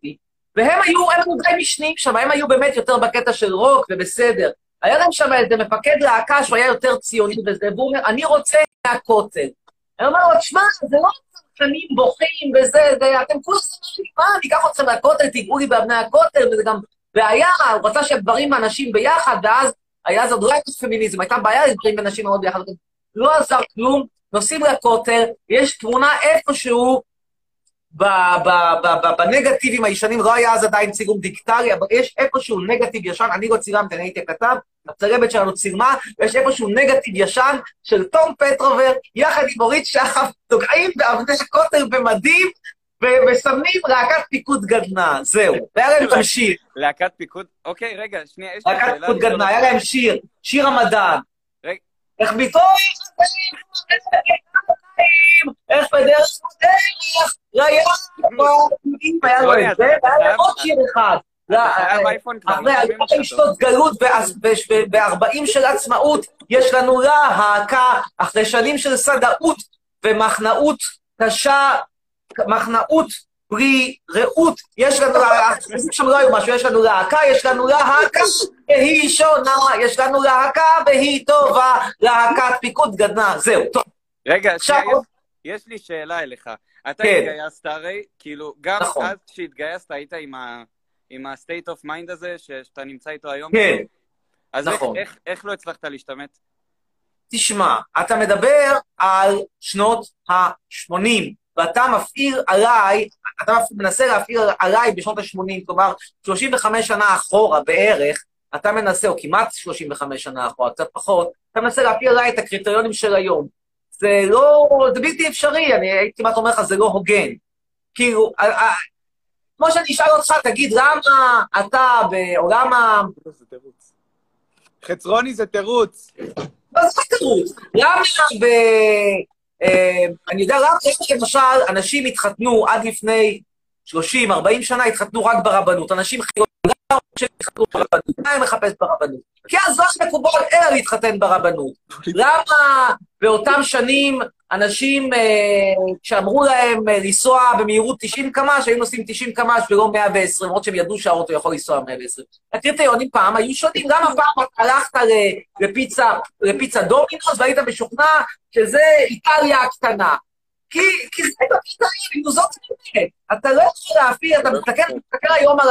C: והם היו, הם היו די משנים שם, הם היו באמת יותר בקטע של רוק ובסדר. היה להם שם איזה מפקד להקה שהוא היה יותר ציוני וזה, והוא אומר, אני רוצה מהכותל. אני אומר לו, תשמע, זה לא צרכנים בוכים וזה, זה, אתם כולם אומרים, מה, אני אקח אתכם מהכותל, תיגעו לי באבני הכותל, וזה גם בעיה, הוא רצה שהגברים והנשים ביחד, ואז היה לא הייתה פמיניזם, הייתה בעיה לגברים ונשים מאוד ביחד. לא עזר כלום, נוסעים לכותל, יש תמונה איפשהו בנגטיבים הישנים, לא היה אז עדיין צילום דיגיטלי, אבל יש איפשהו נגטיב ישן, אני לא צילמתי, אני הייתי הכתב, הצלמת שלנו צילמה, ויש איפשהו נגטיב ישן של תום פטרובר, יחד עם אורית שחף, תוקעים באבני הכותל במדים, ו- מסמנים להקת פיקוד גדנ"ע, זהו. והיה להם גם שיר,
K: להקת פיקוד, אוקיי, רגע, שנייה, יש לי
C: להקת
K: שאלה.
C: פיקוד
K: לשאול
C: גדנ"ע,
K: אותך.
C: היה להם שיר, שיר המדען.
K: רגע.
C: איך ביטוי, איך בדרך בדרך, ריח, היה לו את זה, והיה עוד שיר אחד. לא,
K: כבר,
C: אחרי
K: לא
C: אלפיים שנות גלות ב-40 של עצמאות, יש לנו להקה, אחרי שנים של סדאות ומחנאות קשה, מחנאות פרי רעות, יש לנו, החברים שם לא היו משהו, יש לנו להקה, יש לנו להקה, והיא שונה, יש לנו להקה והיא טובה, להקת פיקוד גדנ"ע, זהו, טוב.
K: רגע, שנייה,
C: עוד-
K: יש לי שאלה אליך. אתה
C: כן.
K: התגייסת הרי, כאילו, גם
C: נכון.
K: אז כשהתגייסת היית עם ה- עם ה-state of mind הזה, שאתה נמצא איתו היום?
C: כן.
K: אז איך-
C: נכון.
K: איך- איך לא הצלחת להשתמט?
C: תשמע, אתה מדבר על שנות ה-80, ואתה מפעיל עליי, אתה מנסה להפעיל עליי בשנות ה-80, כלומר, 35 שנה אחורה בערך, אתה מנסה, או כמעט 35 שנה אחורה, קצת פחות, אתה מנסה להפעיל עליי את הקריטריונים של היום. זה לא, זה בלתי אפשרי, אני הייתי כמעט אומר לך, זה לא הוגן. כאילו, כמו שאני אשאל אותך, תגיד, למה אתה בעולם ה...
L: חצרוני זה תירוץ.
C: מה זה תירוץ? למה ב... אה, אני יודע למה יש למשל, אנשים התחתנו עד לפני 30-40 שנה, התחתנו רק ברבנות. אנשים חילונים, התחתנו ברבנות? מה הם מחפש ברבנות? כי אז לא מקובל אלא להתחתן ברבנות. למה באותם שנים אנשים, אה, כשאמרו להם אה, לנסוע במהירות 90 קמ"ש, היו נוסעים 90 קמ"ש ולא 120, למרות שהם ידעו שהאוטו יכול לנסוע 120. הקריטריונים פעם היו שונים. למה פעם הלכת לפיצה, לפיצה דומינוס והיית משוכנע שזה איטליה הקטנה? כי, כי זה בקריטריונים, זאת האמת. אתה לא יכול להפעיל, אתה מסתכל היום על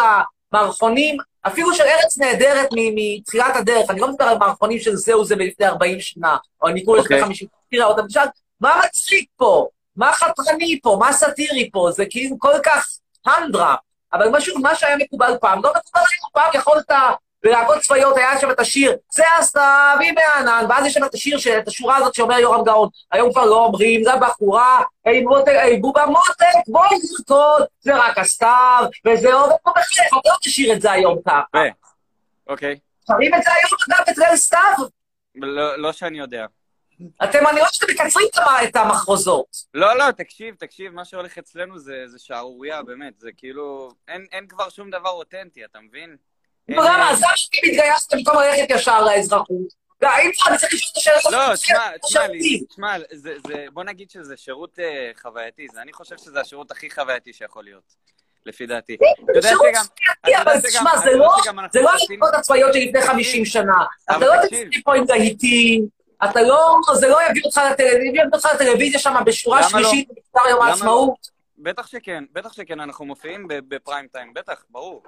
C: המערכונים, אפילו של ארץ נהדרת מתחילת הדרך, אני לא מדבר על מערכונים של זהו זה מלפני 40 שנה, או ניקול לפני
K: אוקיי.
C: 50, תראה אותם, תשאל, מה מצחיק פה? מה חתרני פה? מה סאטירי פה? זה כאילו כל כך הנדרה. אבל משהו, מה שהיה מקובל פעם, לא מקובל היום, פעם יכולת, בלהקות צבאיות היה שם את השיר, זה הסתיו בענן, ואז יש שם את השיר, את השורה הזאת שאומר יורם גאון, היום כבר לא אומרים לבחורה, היי מותק, היי בובה מותק, בואי נרקוד, זה רק הסתיו, וזה עובד פה בחלק, אתה לא תשאיר את זה היום ככה.
K: אוקיי.
C: שרים את זה היום אגב את ליל סתיו?
K: לא לא שאני יודע.
C: אתם, אני רואה שאתם מקצרים את המ- את המחרוזות.
K: לא, לא, תקשיב, תקשיב, מה שהולך אצלנו זה זה שערורייה, באמת. זה כאילו, אין כבר שום דבר אותנטי, אתה מבין?
C: למה? אז למה שאתם התגייסתם במקום ללכת ישר לאזרחות? והאם אני צריך לשאול את השאלה הזאת?
K: לא, תשמע, תשמע, תשמע, זה, זה, בוא נגיד שזה שירות אה, חווייתי, זה, אני חושב שזה השירות הכי חווייתי שיכול להיות, לפי דעתי. אתה יודע
C: שירות חווייתי, אבל תשמע, זה לא- זה לא היחידות הצבאיות של לפני 50 שנה. אתה לא. תצטרך פה עם להיטים, אתה לא, זה לא יביא אותך לטלוויזיה, יביא אותך לטלוויזיה שם בשורה
K: לא?
C: שלישית במשטר יום
K: למה
C: העצמאות.
K: בטח שכן, בטח שכן, אנחנו מופיעים בפריים טיים, בטח, ברור.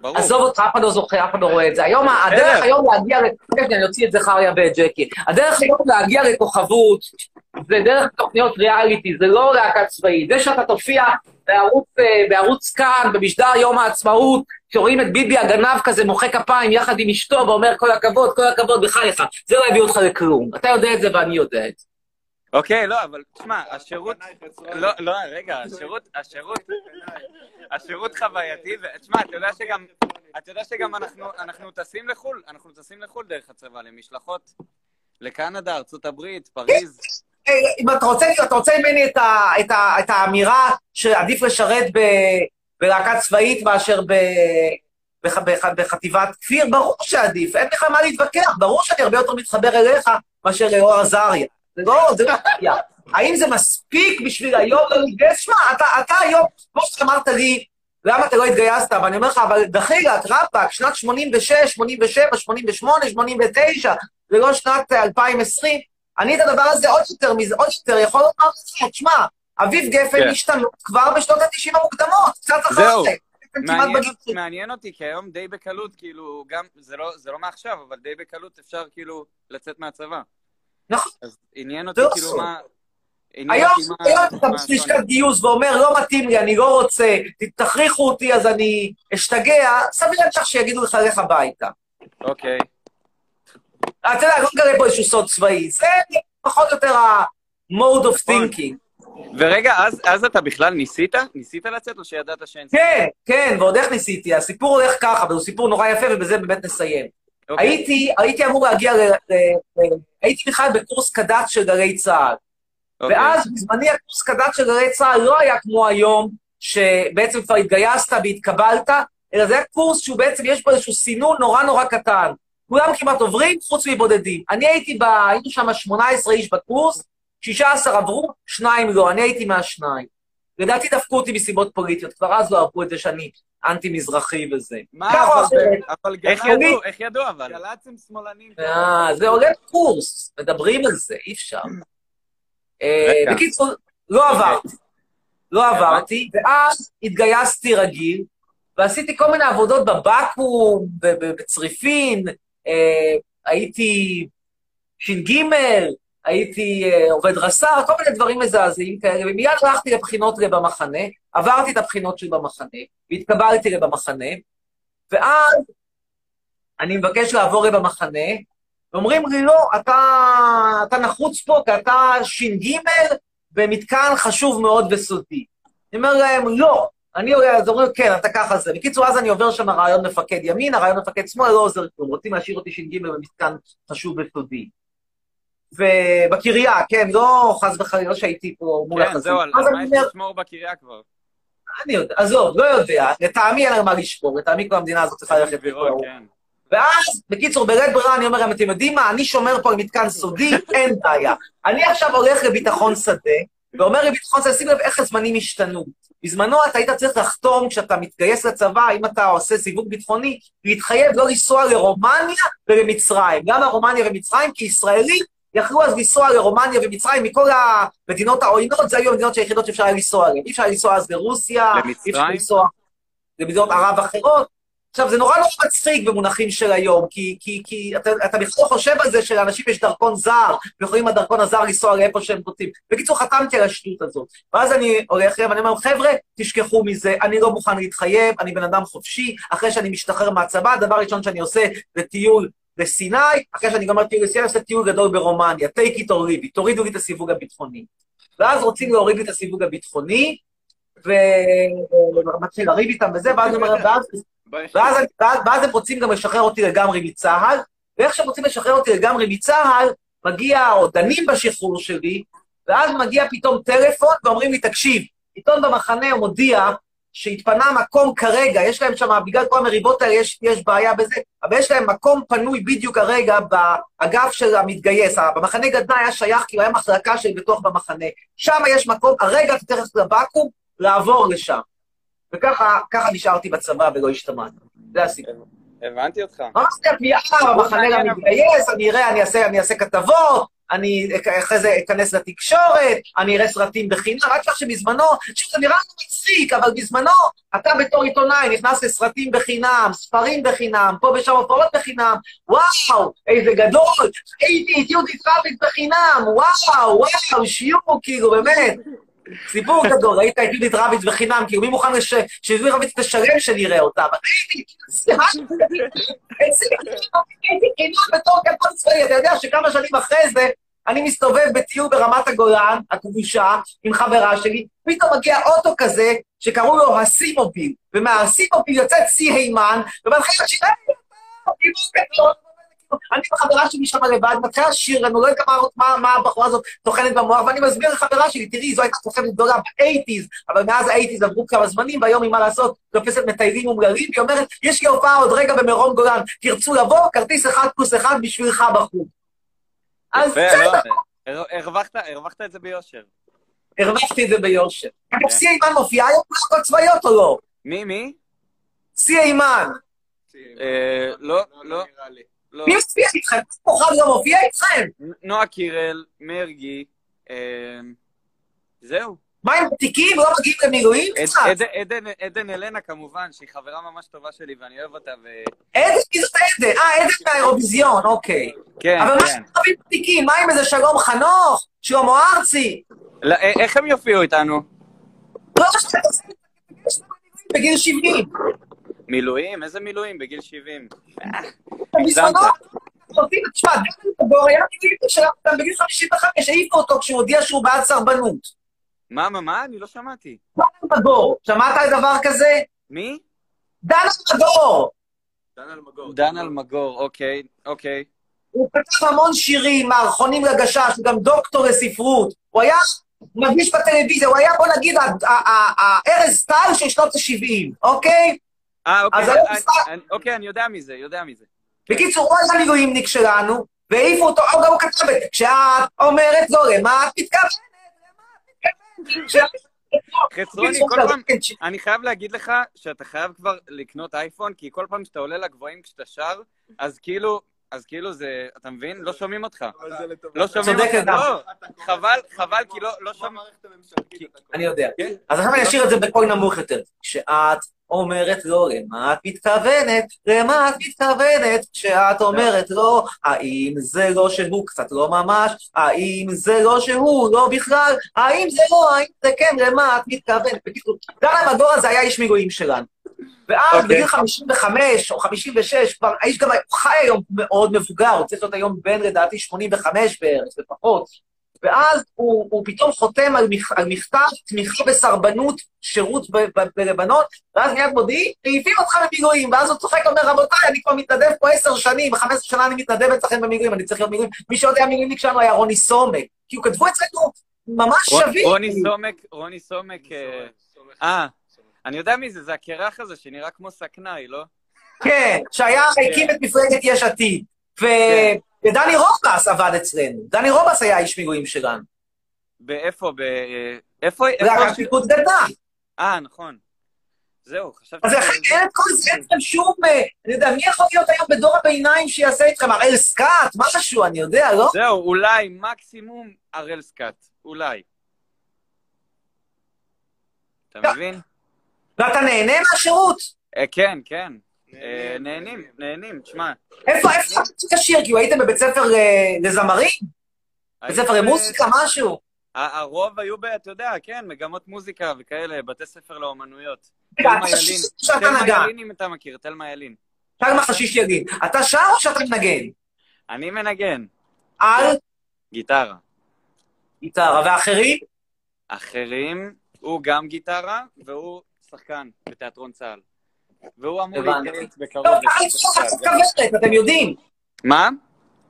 K: ברור.
C: עזוב אותך, אף אחד לא זוכר, אף אחד לא רואה את זה. היום, הדרך היום להגיע, רגע, אני אוציא את זכריה ואת ג'קי. הדרך היום להגיע לכוכבות, זה דרך תוכניות ריאליטי, זה לא להקה צבאית. זה שאתה תופיע בערוץ, אה, בערוץ כאן, במשדר יום העצמאות, שרואים את ביבי הגנב כזה מוחא כפיים יחד עם אשתו ואומר כל הכבוד, כל הכבוד, בחייך. זה לא יביא אותך לכלום. אתה יודע את זה ואני יודע את זה.
K: אוקיי, לא, אבל תשמע, השירות... לא, לא, רגע, השירות, השירות, השירות חווייתי, ותשמע, אתה יודע שגם, אתה יודע שגם אנחנו, אנחנו טסים לחו"ל, אנחנו טסים לחו"ל דרך הצבא, למשלחות לקנדה, ארצות הברית, פריז.
C: אה, אם אתה רוצה, אתה רוצה ממני את, ה, את, ה, את האמירה שעדיף לשרת ב, בלהקה צבאית מאשר ב, בח, בח, בחטיבת כפיר, ברור שעדיף, אין לך מה להתווכח, ברור שאני הרבה יותר מתחבר אליך מאשר לאור עזריה. זה לא, זה לא בעיה. האם זה מספיק בשביל היום לא להתגייס? שמע, אתה, אתה היום, כמו שאמרת לי, למה אתה לא התגייסת? ואני אומר לך, אבל דחילק, רבאק, שנת 86, 87, 88, 89, זה לא שנת אה, 2020. אני את הדבר הזה עוד יותר, מזה, עוד יותר, יכול לומר לך, תשמע, אביב גפן
K: כן.
C: השתנו כבר בשנות ה-90 המוקדמות, קצת אחר
K: זהו. מעניין מעניין אותי, כי היום די בקלות, כאילו, גם, זה לא, זה לא מעכשיו, אבל די בקלות אפשר כאילו לצאת מהצבא.
C: נכון.
K: אז עניין אותי
C: לא
K: כאילו. מה...
C: היום אתה
K: השוני.
C: גיוס ואומר, לא מתאים לי, אני לא רוצה, תכריחו אותי אז אני אשתגע, סביר להניח שיגידו לך, לך הביתה.
K: אוקיי.
C: אתה יודע, לא מגלה פה איזשהו סוד צבאי, זה פחות או יותר ה-mode of
K: נכון.
C: thinking.
K: ורגע, אז, אז אתה בכלל ניסית? ניסית לצאת או שידעת שאין סיכוי?
C: כן, כן, ועוד איך ניסיתי. הסיפור הולך ככה, והוא סיפור נורא יפה, ובזה באמת נסיים.
K: אוקיי.
C: הייתי, הייתי אמור להגיע ל... ל- ל- הייתי בכלל בקורס קד"צ של גלי צה"ל.
K: אוקיי.
C: ואז בזמני הקורס קד"צ של גלי צה"ל לא היה כמו היום, שבעצם כבר התגייסת והתקבלת, אלא זה היה קורס שהוא בעצם, יש בו איזשהו סינון נורא נורא קטן. כולם כמעט עוברים, חוץ מבודדים. אני הייתי ב... היינו שם 18 איש בקורס, 16 עברו, שניים לא, אני הייתי מהשניים. לדעתי דפקו אותי מסיבות פוליטיות, כבר אז לא אהבו את זה שאני אנטי-מזרחי וזה.
L: מה, אבל-. אבל
K: איך
L: גל"צ-
K: ידעו? איך ידעו אבל?
L: גל"צ הם שמאלנים.
C: אה, זה עולה קורס, מדברים על זה, אי אפשר. אה. בקיצור, לא עברתי. לא עברתי, ואז התגייסתי רגיל, ועשיתי כל מיני עבודות בבקו"ם, ב- ב- בצריפין, אה, הייתי ש"ג, הייתי אה, עובד רס"ר, כל מיני דברים מזעזעים כאלה, ומיד הלכתי לבחינות במחנה, עברתי את הבחינות שלי במחנה, והתקבלתי במחנה, ואז אני מבקש לעבור במחנה, ואומרים לי, לא, אתה, אתה נחוץ פה, כי אתה ש"ג במתקן חשוב מאוד וסודי. אני אומר להם, לא. אני עולה, אז אומרים, כן, אתה ככה זה. בקיצור, אז אני עובר שם רעיון מפקד ימין, הרעיון מפקד שמאל, לא עוזר כלום. רוצים להשאיר אותי ש"ג במתקן חשוב וסודי. ובקריה, כן, לא חס וחלילה, לא שהייתי פה מול
K: כן,
C: החזית.
K: זהו, על מה יש לשמור בקריה כבר?
C: אני יודע, עזוב, לא יודע, לטעמי אין על מה לשמור, לטעמי כל המדינה הזאת צריכה ללכת ההוא.
K: כן.
C: ואז, בקיצור, בלית ברירה אני אומר להם, אתם יודעים מה, אני שומר פה על מתקן סודי, אין בעיה. אני עכשיו הולך לביטחון שדה, ואומר לביטחון שדה, שים לב איך הזמנים השתנו. בזמנו אתה היית צריך לחתום, כשאתה מתגייס לצבא, אם אתה עושה סיווג ביטחוני, להתחייב לא לנסוע לרומניה ולמצרים. גם לרומניה ומצרים, כי ישראלים יכלו אז לנסוע לרומניה ומצרים מכל המדינות העוינות, זה היו המדינות היחידות שאפשר היה לנסוע אליהן. אי אפשר לנסוע אז לרוסיה, אי אפשר? לנסוע למדינות ערב אחרות. עכשיו, זה נורא נורא מצחיק במונחים של היום, כי, כי, כי אתה, אתה בכלל חושב על זה שלאנשים יש דרכון זר, ויכולים עם הדרכון הזר לנסוע לאיפה שהם רוצים. בקיצור, חתמתי על השטות הזאת. ואז אני הולך אליהם, אני אומר, חבר'ה, תשכחו מזה, אני לא מוכן להתחייב, אני בן אדם חופשי, אחרי שאני משתחרר מהצבא, הדבר הראשון שאני עושה זה טיול לסיני, אחרי שאני גמר טיול לסיני, אני עושה טיול גדול ברומניה, take it or leave it, תורידו לי את הסיווג הביטחוני. ואז רוצים להוריד לי את הסיווג הביטחוני, ומתחיל לריב איתם וזה, ואז אומר, ואז ואז, ואז הם רוצים גם לשחרר אותי לגמרי מצה"ל, ואיך שהם רוצים לשחרר אותי לגמרי מצה"ל, מגיע, או דנים בשחרור שלי, ואז מגיע פתאום טלפון ואומרים לי, תקשיב, עיתון במחנה מודיע שהתפנה מקום כרגע, יש להם שם, בגלל כל המריבות האלה יש, יש בעיה בזה, אבל יש להם מקום פנוי בדיוק כרגע באגף של המתגייס. במחנה גדנ"ע היה שייך, כאילו היה מחלקה של בתוך במחנה. שם יש מקום, הרגע אתה תכף לבקו"ם, לעבור לשם. וככה ככה נשארתי בצבא ולא השתמעתי. זה הסיפור.
K: הבנתי אותך.
C: אמרתי, VR, המחנה גם מתגייס, אני אראה, אני אעשה, אני אעשה כתבות, אני אחרי זה אכנס לתקשורת, אני אראה סרטים בחינם, רק כך שבזמנו, שוב, זה נראה מצחיק, אבל בזמנו, אתה בתור עיתונאי נכנס לסרטים בחינם, ספרים בחינם, פה ושם הופעות בחינם, וואו, איזה גדול, הייתי את יהודית רביץ בחינם, וואו, וואו, שיעור, כאילו, באמת. סיפור גדול, ראית את יהודית רביץ בחינם, כאילו מי מוכן שיהודית רביץ תשלם שנראה אותה? אבל הייתי, סליחה, הייתי חינם בתור כתב צבאי, אתה יודע שכמה שנים אחרי זה, אני מסתובב בטיול ברמת הגולן, הכבושה, עם חברה שלי, פתאום מגיע אוטו כזה, שקראו לו הסימוביל, ומהסימוביל יוצאת סי הימן, ומתחיל לשיר. אני וחברה שלי שם לבד, מתחילה לשיר, אני לא יודע מה, הבחורה הזאת טוחנת במוח, ואני מסביר לחברה שלי, תראי, זו הייתה טוחנת גדולה באייטיז, אבל מאז האייטיז עברו כמה זמנים, והיום היא מה לעשות, תופסת מטיילים אומללים, והיא אומרת, יש לי הופעה עוד רגע במרום גולן, תרצו לבוא, כרטיס אחד פלוס אחד בשבילך בחוץ. אז בסדר,
K: לא, הר- הרווחת, הרווחת את זה ביושר.
C: הרווחתי את זה ביושר. אגב, סי אימן מופיעה היום בהקות צבאיות או לא?
K: מי, מי?
C: סי אימן.
K: אה, לא, לא. לא.
C: מי מופיע איתכם? כוכב לא מופיע איתכם?
K: נועה קירל, מרגי, אה, זהו.
C: מה עם ותיקים? לא מגיעים למילואים קצת?
K: עדן- אלנה כמובן, שהיא חברה ממש טובה שלי ואני אוהב אותה, ו...
C: עדן, מי זאת עדן? אה, עדן מהאירוויזיון, אוקיי.
K: כן,
C: אבל מה
K: כן.
C: שחווים ותיקים? מה עם איזה שלום חנוך? שלמה ארצי?
K: לא, אה, איך הם יופיעו איתנו?
C: לא, שאתה עושה בגיל 70.
K: מילואים? איזה מילואים? בגיל 70.
C: בזמנו, אותי, תשמע, דן בגיל 55, העיפו אותו כשהוא הודיע שהוא בעד סרבנות.
K: מה, מה, מה? אני לא שמעתי.
C: דן אלמגור, שמעת על דבר כזה?
K: מי?
C: דן אלמגור!
K: דן אלמגור, אוקיי, אוקיי.
C: הוא כתב המון שירים, מערכונים לגשש, הוא גם דוקטור לספרות. הוא היה מגיש בטלוויזיה, הוא היה, בוא נגיד, הארז טל של שנות ה-70, אוקיי?
K: אה, אוקיי, אני-
C: משחק-
K: אני- אוקיי, אני יודע מזה, יודע מזה.
C: בקיצור, הוא היה מילואימניק שלנו, והעיפו אותו, או גם הוא כתב את זה, כשאת אומרת לו, למה את מתכוונת?
K: חצרוני, כל פעם,
C: כן,
K: אני חייב להגיד לך שאתה חייב כבר לקנות אייפון, כי כל פעם שאתה עולה לגבוהים כשאתה שר, אז כאילו, אז כאילו זה, אתה מבין? לא שומעים אותך. לא שומעים אותך,
C: לגמרי.
K: לא. חבל, חבל, כי לא לא שומעים.
C: אני יודע. אז עכשיו אני אשאיר את זה בקול נמוך יותר. כשאת אומרת לו, למה את מתכוונת? למה את מתכוונת? כשאת אומרת לו, האם זה לא שהוא קצת לא ממש? האם זה לא שהוא לא בכלל? האם זה לא, האם זה כן? למה את מתכוונת? בקיצור, דן המדור הזה היה איש מילואים שלנו. ואז
K: אוקיי.
C: בגיל 55 או 56, כבר האיש גם חי היום מאוד מבוגר, הוא צריך להיות היום בן לדעתי 85 בערך, לפחות. ואז הוא, הוא פתאום חותם על, מכ, על מכתב תמיכה בסרבנות שירות ב, ב, בלבנון, ואז מיד מודיעים, העיפים אותך במילואים, ואז הוא צוחק ואומר, רבותיי, אני כבר מתנדב פה עשר שנים, 15 שנה אני מתנדב אצלכם במילואים, אני צריך להיות מילואים. מי שעוד היה מילואימניק שלנו היה רוני סומק, כי הוא כתבו אצלנו ממש
K: רוני-
C: שווים.
K: רוני סומק, רוני סומק, אה, אה, אני יודע מי זה, זה הקרח הזה שנראה כמו סכנאי, לא?
C: כן, שהיה, הקים את מפלגת יש עתיד. ו...
K: כן.
C: ודני רובס עבד אצלנו. דני רובס היה איש מילואים שלנו.
K: באיפה, ב... איפה,
C: זה. היה פיקוד גדה.
K: אה, נכון. זהו, חשבתי...
C: אז לכן אין את כל זה, אין לכם שום... אה, אני יודע, מי יכול להיות היום בדור הביניים שיעשה איתכם? הראל סקאט? משהו, אני יודע, לא?
K: זהו, אולי, מקסימום, הראל סקאט. אולי. אתה מבין?
C: ואתה נהנה מהשירות?
K: אה, כן, כן. אה, נהנים, נהנים, תשמע.
C: איפה, איפה אתה לשיר? כאילו הייתם בבית ספר אה, לזמרים? בית ספר
K: היו,
C: למוסיקה, משהו?
K: הרוב היו, אתה יודע, כן, מגמות מוזיקה וכאלה, בתי ספר לאומנויות.
C: רגע,
K: תלמה
C: אתה
K: ילין. תלמה אם אתה מכיר, תלמה ילין.
C: שלמה חשיש יגיד. אתה שר או שאתה מנגן?
K: אני מנגן.
C: על
K: גיטרה.
C: גיטרה, ואחרים?
K: אחרים, הוא גם גיטרה, והוא שחקן בתיאטרון צה"ל. והוא אמור. להתגייס בקרוב.
C: לא, ככה התחילה להקת
K: צה"ל.
C: כוורת, אתם יודעים.
K: מה?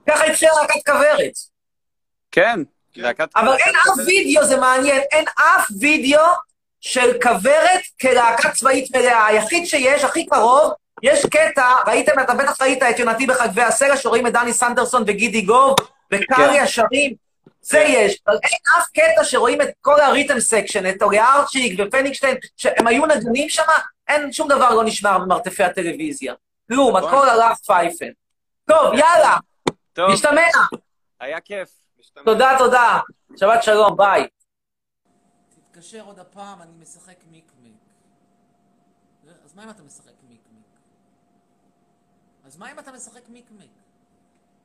C: ככה התחילה להקת כוורת.
K: כן. להקת-
C: אבל אין אף וידאו, זה מעניין, אין אף וידאו של כוורת כלהקה צבאית מלאה. היחיד שיש, הכי קרוב, יש קטע, ראיתם, אתה בטח ראית את יונתי בחגווי הסלע, שרואים את דני סנדרסון וגידי גוב, וקריה שרים, זה יש. אבל אין אף קטע שרואים את כל ה rhythm section, את אולארצ'יק ופניגשטיין, שהם היו נגנים שם, אין, שום דבר לא נשמר במרתפי הטלוויזיה. כלום, הכל הלך פייפן. טוב, יאללה,
K: טוב,
C: נשתמע.
K: היה כיף.
C: תודה, תודה. שבת שלום, ביי.
A: תתקשר עוד הפעם, אני משחק מיקמיק. אז מה אם אתה משחק מיקמיק? אז מה אם אתה משחק מיקמיק?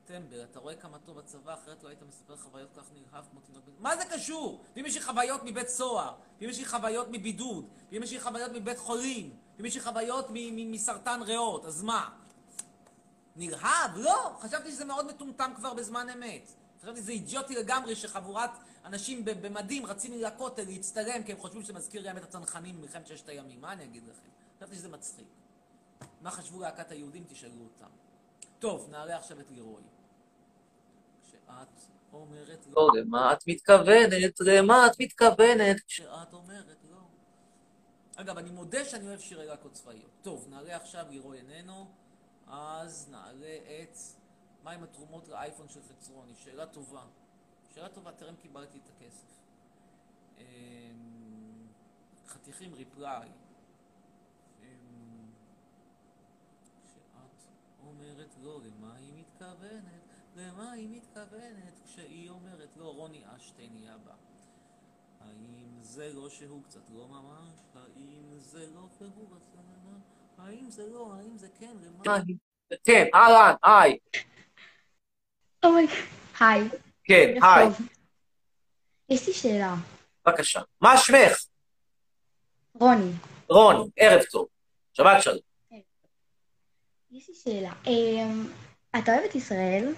A: טמבל, אתה רואה כמה טוב בצבא, אחרת לא היית מספר חוויות כך נרחב כמו תינוק בן... מה זה קשור? ואם יש לי חוויות מבית סוהר, ואם יש לי חוויות מבידוד, ואם יש לי חוויות מבית חולים, ואם יש לי חוויות מסרטן ריאות, אז מה? נרהב? לא! חשבתי שזה מאוד מטומטם כבר בזמן אמת. חשבתי שזה אידיוטי לגמרי שחבורת אנשים במדים רצים לכותל להצטלם כי הם חושבים שזה מזכיר להם את הצנחנים במלחמת ששת הימים. מה אני אגיד לכם? חשבתי שזה מצחיק. מה חשבו להקת היהודים? תשאלו אותם. טוב, נעלה עכשיו את לירוי. כשאת אומרת
C: לא, למה את מתכוונת? למה את מתכוונת?
A: כשאת אומרת לא. אגב, אני מודה שאני אוהב שירי להקות צבאיות. טוב, נעלה עכשיו, לירוי איננו, אז נעלה את... מה עם התרומות לאייפון של חצרוני? שאלה טובה. שאלה טובה, טרם קיבלתי את הכסף. אמ, חתיכים ריפליי. אמ, כשאת אומרת לא, למה היא מתכוונת? למה היא מתכוונת כשהיא אומרת לא? רוני אשטיין יהיה הבא. האם זה לא שהוא קצת לא ממש? האם זה לא שהוא רצה ממש? האם זה לא? האם זה כן? למה?
C: כן, אהלן, היי.
M: היי.
C: כן, היי.
M: יש לי שאלה.
C: בבקשה. מה שמך?
M: רוני,
C: רוני, ערב טוב. שבת שלום.
M: יש לי שאלה. אמ, אתה אוהב את ישראל?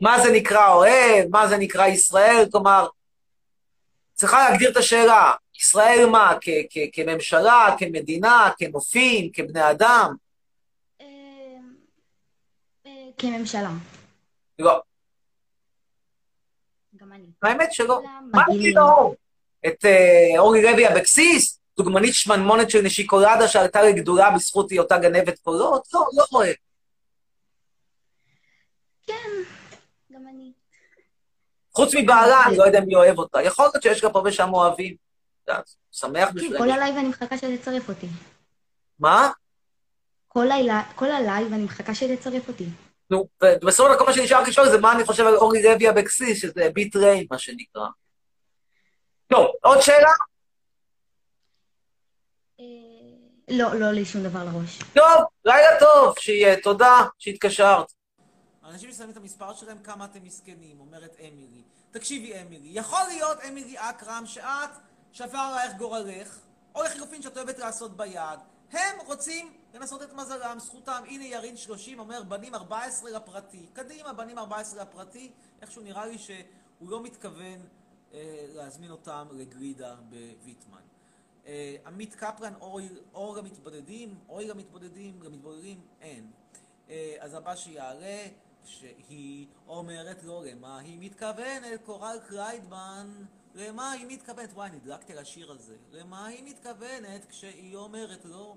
C: מה זה נקרא אוהב? מה זה נקרא ישראל? כלומר, צריכה להגדיר את השאלה. ישראל מה? כ- כ- כממשלה, כמדינה, כנופים, כבני אדם?
M: אה, כממשלה.
C: לא.
M: גם אני.
C: האמת שלא. מה
M: מגעילים.
C: לא? את אה, אורלי לוי אבקסיס? דוגמנית שמנמונת של נשיקולדה שעלתה לגדולה בזכות היותה גנבת קולות? לא, לא אוהב.
M: כן, גם אני.
C: חוץ מבעלה, אני לא יודע מי אוהב אותה. יכול להיות שיש גם פה ושם אוהבים. יודעת, שמח
M: תקשיב,
C: בשבילם.
M: כל הלייב אני מחכה שתצרף אותי.
C: מה?
M: כל לילה, כל הלייב אני מחכה שתצרף אותי.
C: נו, דבר כל מה שנשאר לשאול זה מה אני חושב על אורלי לוי אבקסיס, שזה ביט ריין, מה שנקרא. טוב, עוד שאלה?
M: לא, לא לי שום דבר לראש.
C: טוב, לילה טוב, שיהיה, תודה שהתקשרת.
A: אנשים ששמים את המספר שלהם, כמה אתם מסכנים, אומרת אמילי. תקשיבי, אמילי, יכול להיות, אמילי אכרם, שאת שבר עלייך גורלך, או לחילופין שאת אוהבת לעשות ביד. הם רוצים לנסות את מזלם, זכותם. הנה ירין 30 אומר, בנים 14 לפרטי. קדימה, בנים 14 לפרטי. איכשהו נראה לי שהוא לא מתכוון אה, להזמין אותם לגלידה בוויטמן. אה, עמית קפלן, אור, אור למתבודדים, אוי למתבודדים, למתבודדים, אין. אה, אז הבא שיעלה, שהיא אומרת לו למה היא מתכוונת, קורל קליידמן, למה היא מתכוונת? וואי, נדלקתי על השיר הזה. למה היא מתכוונת כשהיא אומרת לו?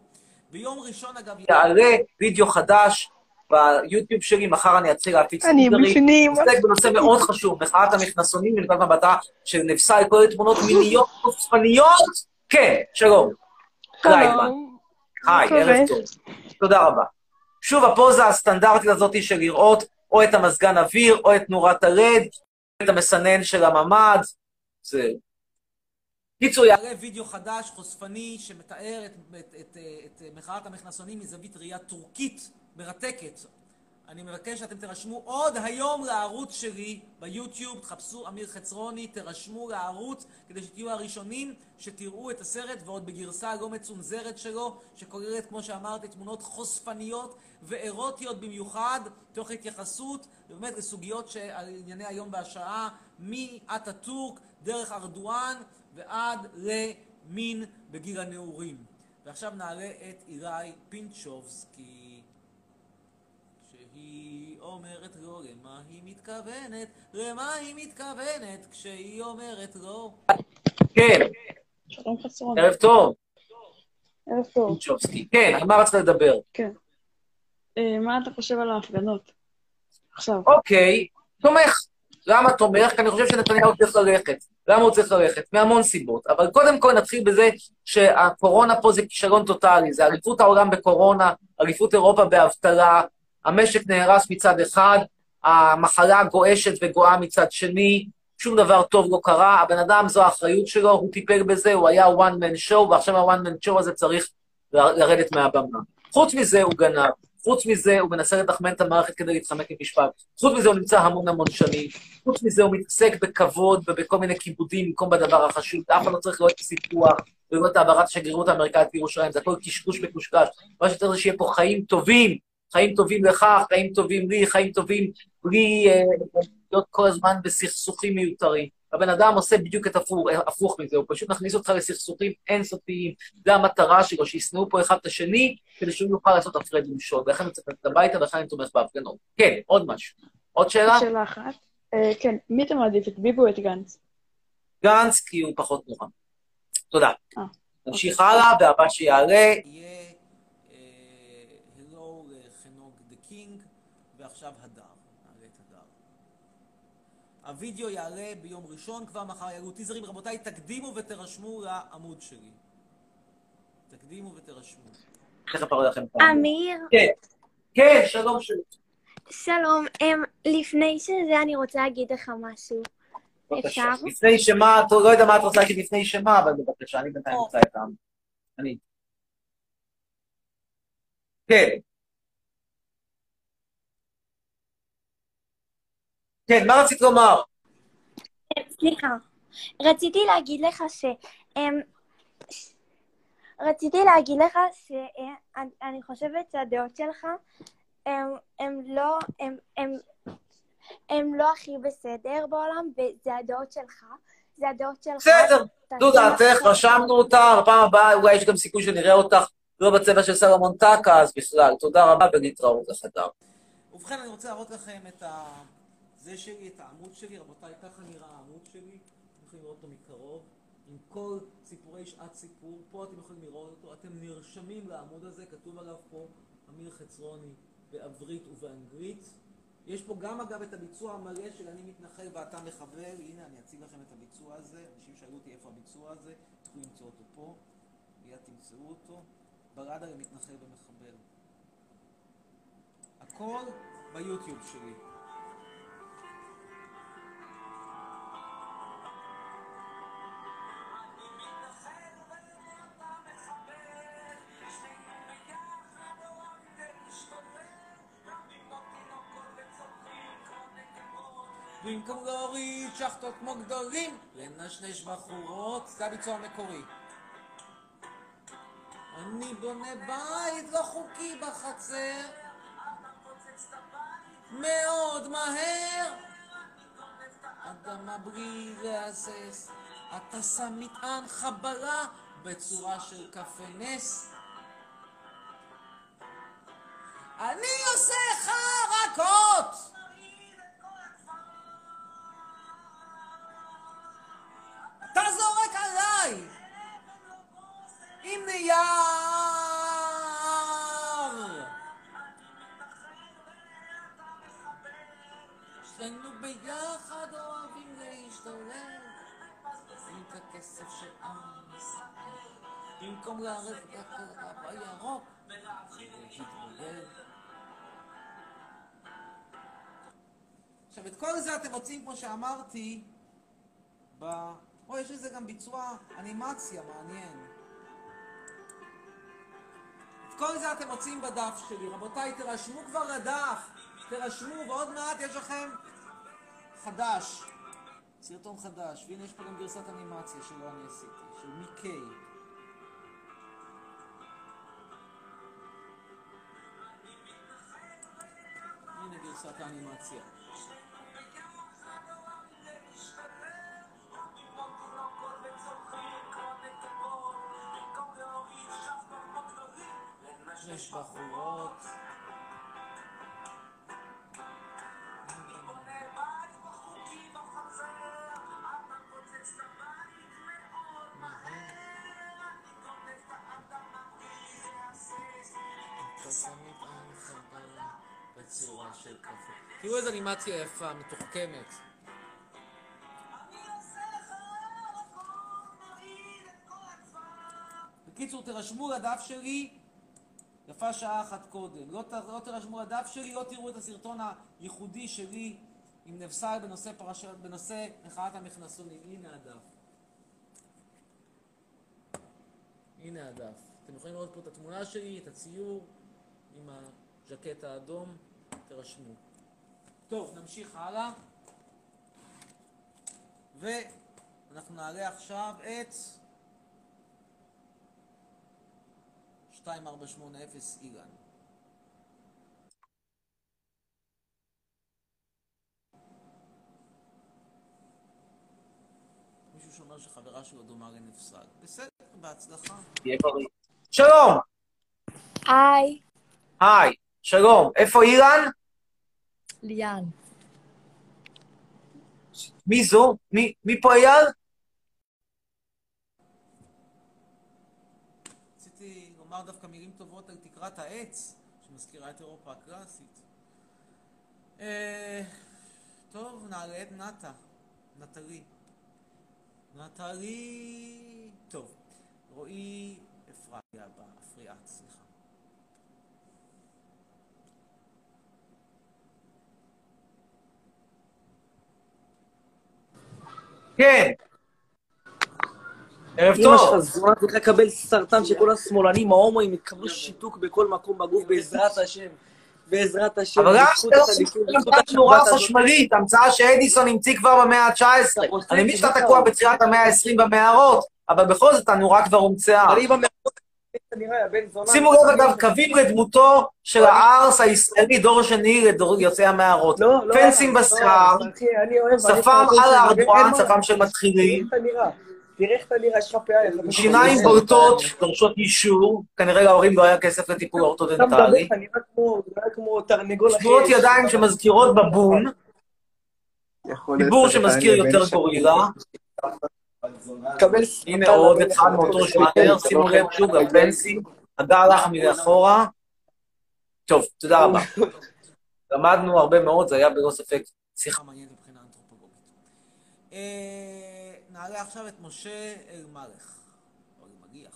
A: ביום ראשון, אגב,
C: יעלה וידאו חדש ביוטיוב שלי, מחר אני אתחיל להפיץ
G: אני
C: טיזרים.
G: בפנים.
C: עוסק בנושא מאוד חשוב, מחאת המכנסונים מנקודת מבטה של נפסל כל מיני תמונות מיניות חושפניות. כן, שלום. קליידמן. היי? ערב טוב. תודה רבה. שוב, הפוזה הסטנדרטית הזאת של לראות או את המזגן אוויר, או את נורת או את המסנן של הממ"ד. זה... קיצור,
A: יעלה וידאו חדש, חושפני, שמתאר את, את, את, את, את מחאת המכנסונים מזווית ראייה טורקית מרתקת. אני מבקש שאתם תירשמו עוד היום לערוץ שלי ביוטיוב, תחפשו אמיר חצרוני, תירשמו לערוץ כדי שתהיו הראשונים שתראו את הסרט ועוד בגרסה לא מצונזרת שלו, שכוללת, כמו שאמרתי, תמונות חושפניות ואירוטיות במיוחד, תוך התייחסות באמת לסוגיות שעל ענייני היום והשעה, מאטאטורק, דרך ארדואן ועד למין בגיל הנעורים. ועכשיו נעלה את אילי פינצ'ובסקי. אומרת לו למה היא מתכוונת, למה היא מתכוונת כשהיא אומרת לו.
C: כן,
N: שלום חסרון.
C: ערב טוב.
N: ערב טוב.
C: כן, על מה רצית לדבר?
N: כן. אה, מה אתה חושב על ההפגנות? עכשיו.
C: אוקיי, תומך. למה תומך? כי אני חושב שנתניהו צריך ללכת. למה הוא צריך ללכת? מהמון סיבות. אבל קודם כל נתחיל בזה שהקורונה פה זה כישלון טוטאלי. זה אליפות העולם בקורונה, אליפות אירופה באבטלה, המשק נהרס מצד אחד, המחלה גועשת וגואה מצד שני, שום דבר טוב לא קרה, הבן אדם זו האחריות שלו, הוא טיפל בזה, הוא היה one man show, ועכשיו ה-one man show הזה צריך לרדת מהבמה. חוץ מזה הוא גנב, חוץ מזה הוא מנסה לתחמן את המערכת כדי להתחמק ממשפט, חוץ מזה הוא נמצא המון המון שנים, חוץ מזה הוא מתעסק בכבוד ובכל מיני כיבודים במקום בדבר החשוב, אף אחד לא צריך לראות את הסיפוח ולראות את העברת השגרירות האמריקאית לירושלים, זה הכל קשקוש מקושקש, מה שצריך זה שיהיה פה חיים טובים, חיים טובים לך, חיים טובים לי, חיים טובים בלי אה, להיות כל הזמן בסכסוכים מיותרים. הבן אדם עושה בדיוק את הפוך, הפוך מזה, הוא פשוט מכניס אותך לסכסוכים אינסופיים. זו המטרה שלו, שישנאו פה אחד את השני, כדי שהוא יוכל לעשות הפרד ומשול. ולכן הוא צריך ללכת הביתה, ולכן אני תומך בהפגנות. כן, עוד משהו. עוד שאלה?
N: שאלה אחת. אה, כן, מי אתה מעדיף, את ביבי או את גנץ?
C: גנץ, כי הוא פחות נורא. תודה.
N: אה,
C: נמשיך הלאה, והבא שיעלה,
A: יהיה הלו לחנוג the king, ועכשיו הדר. נעלה את הדר. הווידאו יעלה ביום ראשון, כבר מחר יעלו טיזרים. רבותיי, תקדימו ותירשמו לעמוד שלי. תקדימו ותירשמו.
C: פעם.
H: אמיר,
C: כן, כן, שלום שלום.
H: שלום. אמ, לפני שזה אני רוצה להגיד לך משהו. אפשר?
C: לפני שמה, אתה לא יודע מה את רוצה להגיד לפני שמה, אבל בבקשה, אני בינתיים אמצא את העם. אני. כן. כן, מה רצית לומר?
H: סליחה. רציתי להגיד לך ש... אמ, רציתי להגיד לך שאני חושבת שהדעות שלך הם, הם לא, הם, הם, הם לא הכי בסדר בעולם, וזה הדעות שלך. זה הדעות שלך.
C: בסדר, זו דעתך. רשמנו אותה, בפעם הבאה אולי יש גם סיכוי שנראה אותך לא בצבע של סלומון טקה, אז בכלל. תודה רבה ולהתראות לחדר.
A: ובכן, אני רוצה להראות לכם את ה... זה שלי, את העמוד שלי. רבותיי, ככה נראה העמוד שלי. אתם יכולים לראות אותו מקרוב. עם כל סיפורי שעת סיפור. פה אתם יכולים לראות אותו. אתם נרשמים לעמוד הזה, כתוב עליו פה אמיר חצרוני בעברית ובאנגלית. יש פה גם אגב את הביצוע המלא של אני מתנחל ואתה מחבל. הנה, אני אציג לכם את הביצוע הזה. אנשים שאלו אותי איפה הביצוע הזה. תוכלו למצוא אותו פה. מיד תמצאו אותו. ברדה למתנחל ומחבל. הכל ביוטיוב שלי. במקום להוריד שחטות כמו גדולים, לנשנש בחורות, זה הביצוע המקורי. אני בונה בית לא חוקי בחצר, מאוד מהר. אדמה בלי להסס, אתה שם מטען חבלה בצורה של קפה נס. אני עושה חרקות! מוצאים כמו שאמרתי ב... או יש לזה גם ביצוע אנימציה מעניין. את כל זה אתם מוצאים בדף שלי רבותיי תירשמו כבר לדף. תירשמו ועוד מעט יש לכם חדש סרטון חדש. והנה יש פה גם גרסת אנימציה שלא אני עשיתי של מיקיי. הנה גרסת האנימציה יש בחורות תראו איזה אנימציה יפה, מתוחכמת. בקיצור, תירשמו לדף שלי, יפה שעה אחת קודם. לא, לא תירשמו לדף שלי, לא תראו את הסרטון הייחודי שלי עם נבסל בנושא, פרש... בנושא מחאת המכנסונים. הנה הדף. הנה הדף. אתם יכולים לראות פה את התמונה שלי, את הציור עם הז'קט האדום. תירשמו. טוב, נמשיך הלאה. ואנחנו נעלה עכשיו את 2480 אילן. מישהו שאומר שחברה שלו דומה לנפסל. בסדר, בהצלחה.
C: תהיה בריא. שלום!
H: היי.
C: היי, שלום. איפה אילן?
H: ליאן.
C: מי זו? מי, מי פה אייל?
A: רציתי לומר דווקא מילים טובות על תקרת העץ, שמזכירה את אירופה הקלאסית. אה, טוב, נעלה את נטע, נטלי. נטלי... טוב, רועי אפריה הבא, אפריאט, סליחה.
C: כן. ערב
O: אמא
C: טוב.
O: שלך זונה צריך לקבל סרטן שכל השמאלנים ההומואים יקבלו שיתוק בכל מקום בגוף בעזרת השם. בעזרת השם.
C: אבל אתה לא
O: השבת הזאת.
C: חשמלית, המצאה שאדיסון המציא כבר במאה ה-19. אני מבין שאתה תקוע בתחילת המאה ה-20 במערות, אבל בכל זאת הנורה כבר הומצאה. שימו לב אגב, קווים לדמותו של הארס הישראלי, דור שני לדור יוצאי המערות.
O: לא, לא,
C: פנסים
O: לא,
C: בשיער,
O: אני
C: שפם על הארדואן, שפם של מתחילים,
O: תראה איך אתה נראה. יש לך פאה. יחד.
C: שיניים בולטות, דורשות אישור, כנראה להורים לא היה כסף לטיפול
O: מדבר,
C: אורתודנטלי,
O: אתה כמו- אתה נראה כמו תרנגול אחר.
C: תנועות ידיים שמזכירות בבון, דיבור שמזכיר יותר גורילה,
O: קבל
C: הנה עוד אחד מאותו ז'אנר, שימו לב שוב, הפנסים, הגל הלך מאחורה. טוב, תודה רבה. למדנו הרבה מאוד, זה היה בלא ספק שיחה
A: מעניינת מבחינה אנתרופולוגית. נעלה עכשיו את משה אלמלך, או אלמליח.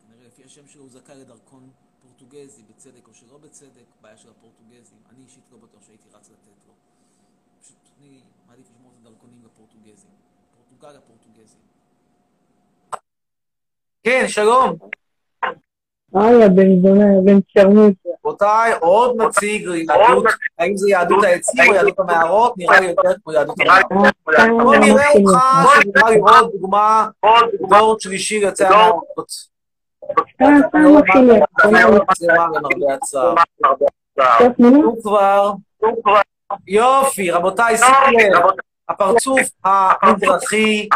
A: כנראה לפי השם שלו הוא זכאי לדרכון פורטוגזי, בצדק או שלא בצדק, בעיה של הפורטוגזים. אני אישית לא בטוח שהייתי רץ לתת לו. פשוט אני מעדיף לשמור את הדרכונים לפורטוגזים. פורטוגל לפורטוגזים.
C: כן, שלום.
N: היי, הבן זונה, בן שרמוטה.
C: רבותיי, עוד נציג ליהדות, האם זה יהדות העצים או יהדות המערות? נראה לי יותר כמו יהדות המערות. בוא נראה אותך, שנראה לי עוד דוגמה, דור שלישי יוצא המערות. הוא כבר... יופי, רבותיי, שימו לב, הפרצוף המזרחי,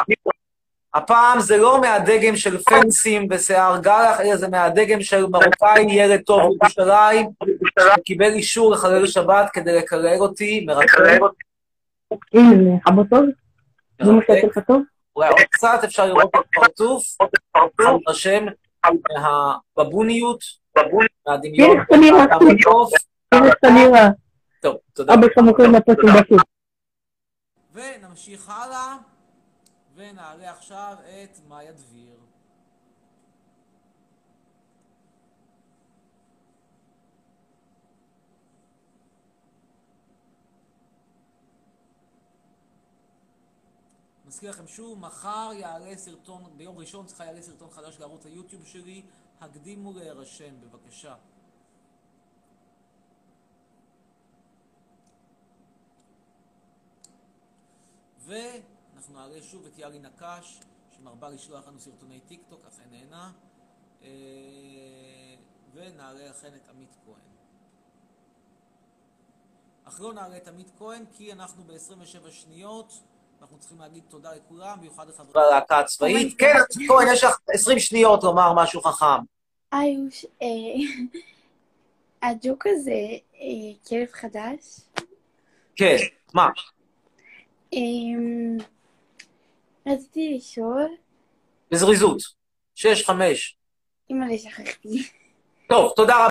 C: הפעם זה לא מהדגם של פנסים ושיער גלח, אלא זה מהדגם של מרוקאי ילד טוב בירושלים, שקיבל אישור לחלל שבת כדי לקלל אותי, מרתק.
N: הנה, אבא טוב? זה מה לך טוב?
C: אולי עוד קצת אפשר לראות את הפרצוף, מתרשם מהבבוניות, מהדמיון. מהמטוף. טוב, תודה.
A: ונמשיך הלאה, ונעלה עכשיו את מאיה דביר. מזכיר לכם שוב, מחר יעלה סרטון, ביום ראשון צריכה יעלה סרטון חדש לערוץ היוטיוב שלי, הקדימו להירשם בבקשה. ואנחנו נעלה שוב את יאלי נקש, שמרבה לשלוח לנו סרטוני טיק טוק, אף איננה. אה, ונעלה לכן את עמית כהן. אך לא נעלה את עמית כהן, כי אנחנו ב-27 שניות, אנחנו צריכים להגיד תודה לכולם, במיוחד לחברי...
C: בלהקה הצבאית. כן, עמית כהן, יש לך 20 שניות לומר משהו חכם.
H: איוש, אה, הג'וק הזה אה, כלב חדש.
C: כן, מה?
H: רציתי לשאול,
C: בזריזות. שש, חמש.
H: אימא'לה שכחתי.
C: טוב, תודה רבה.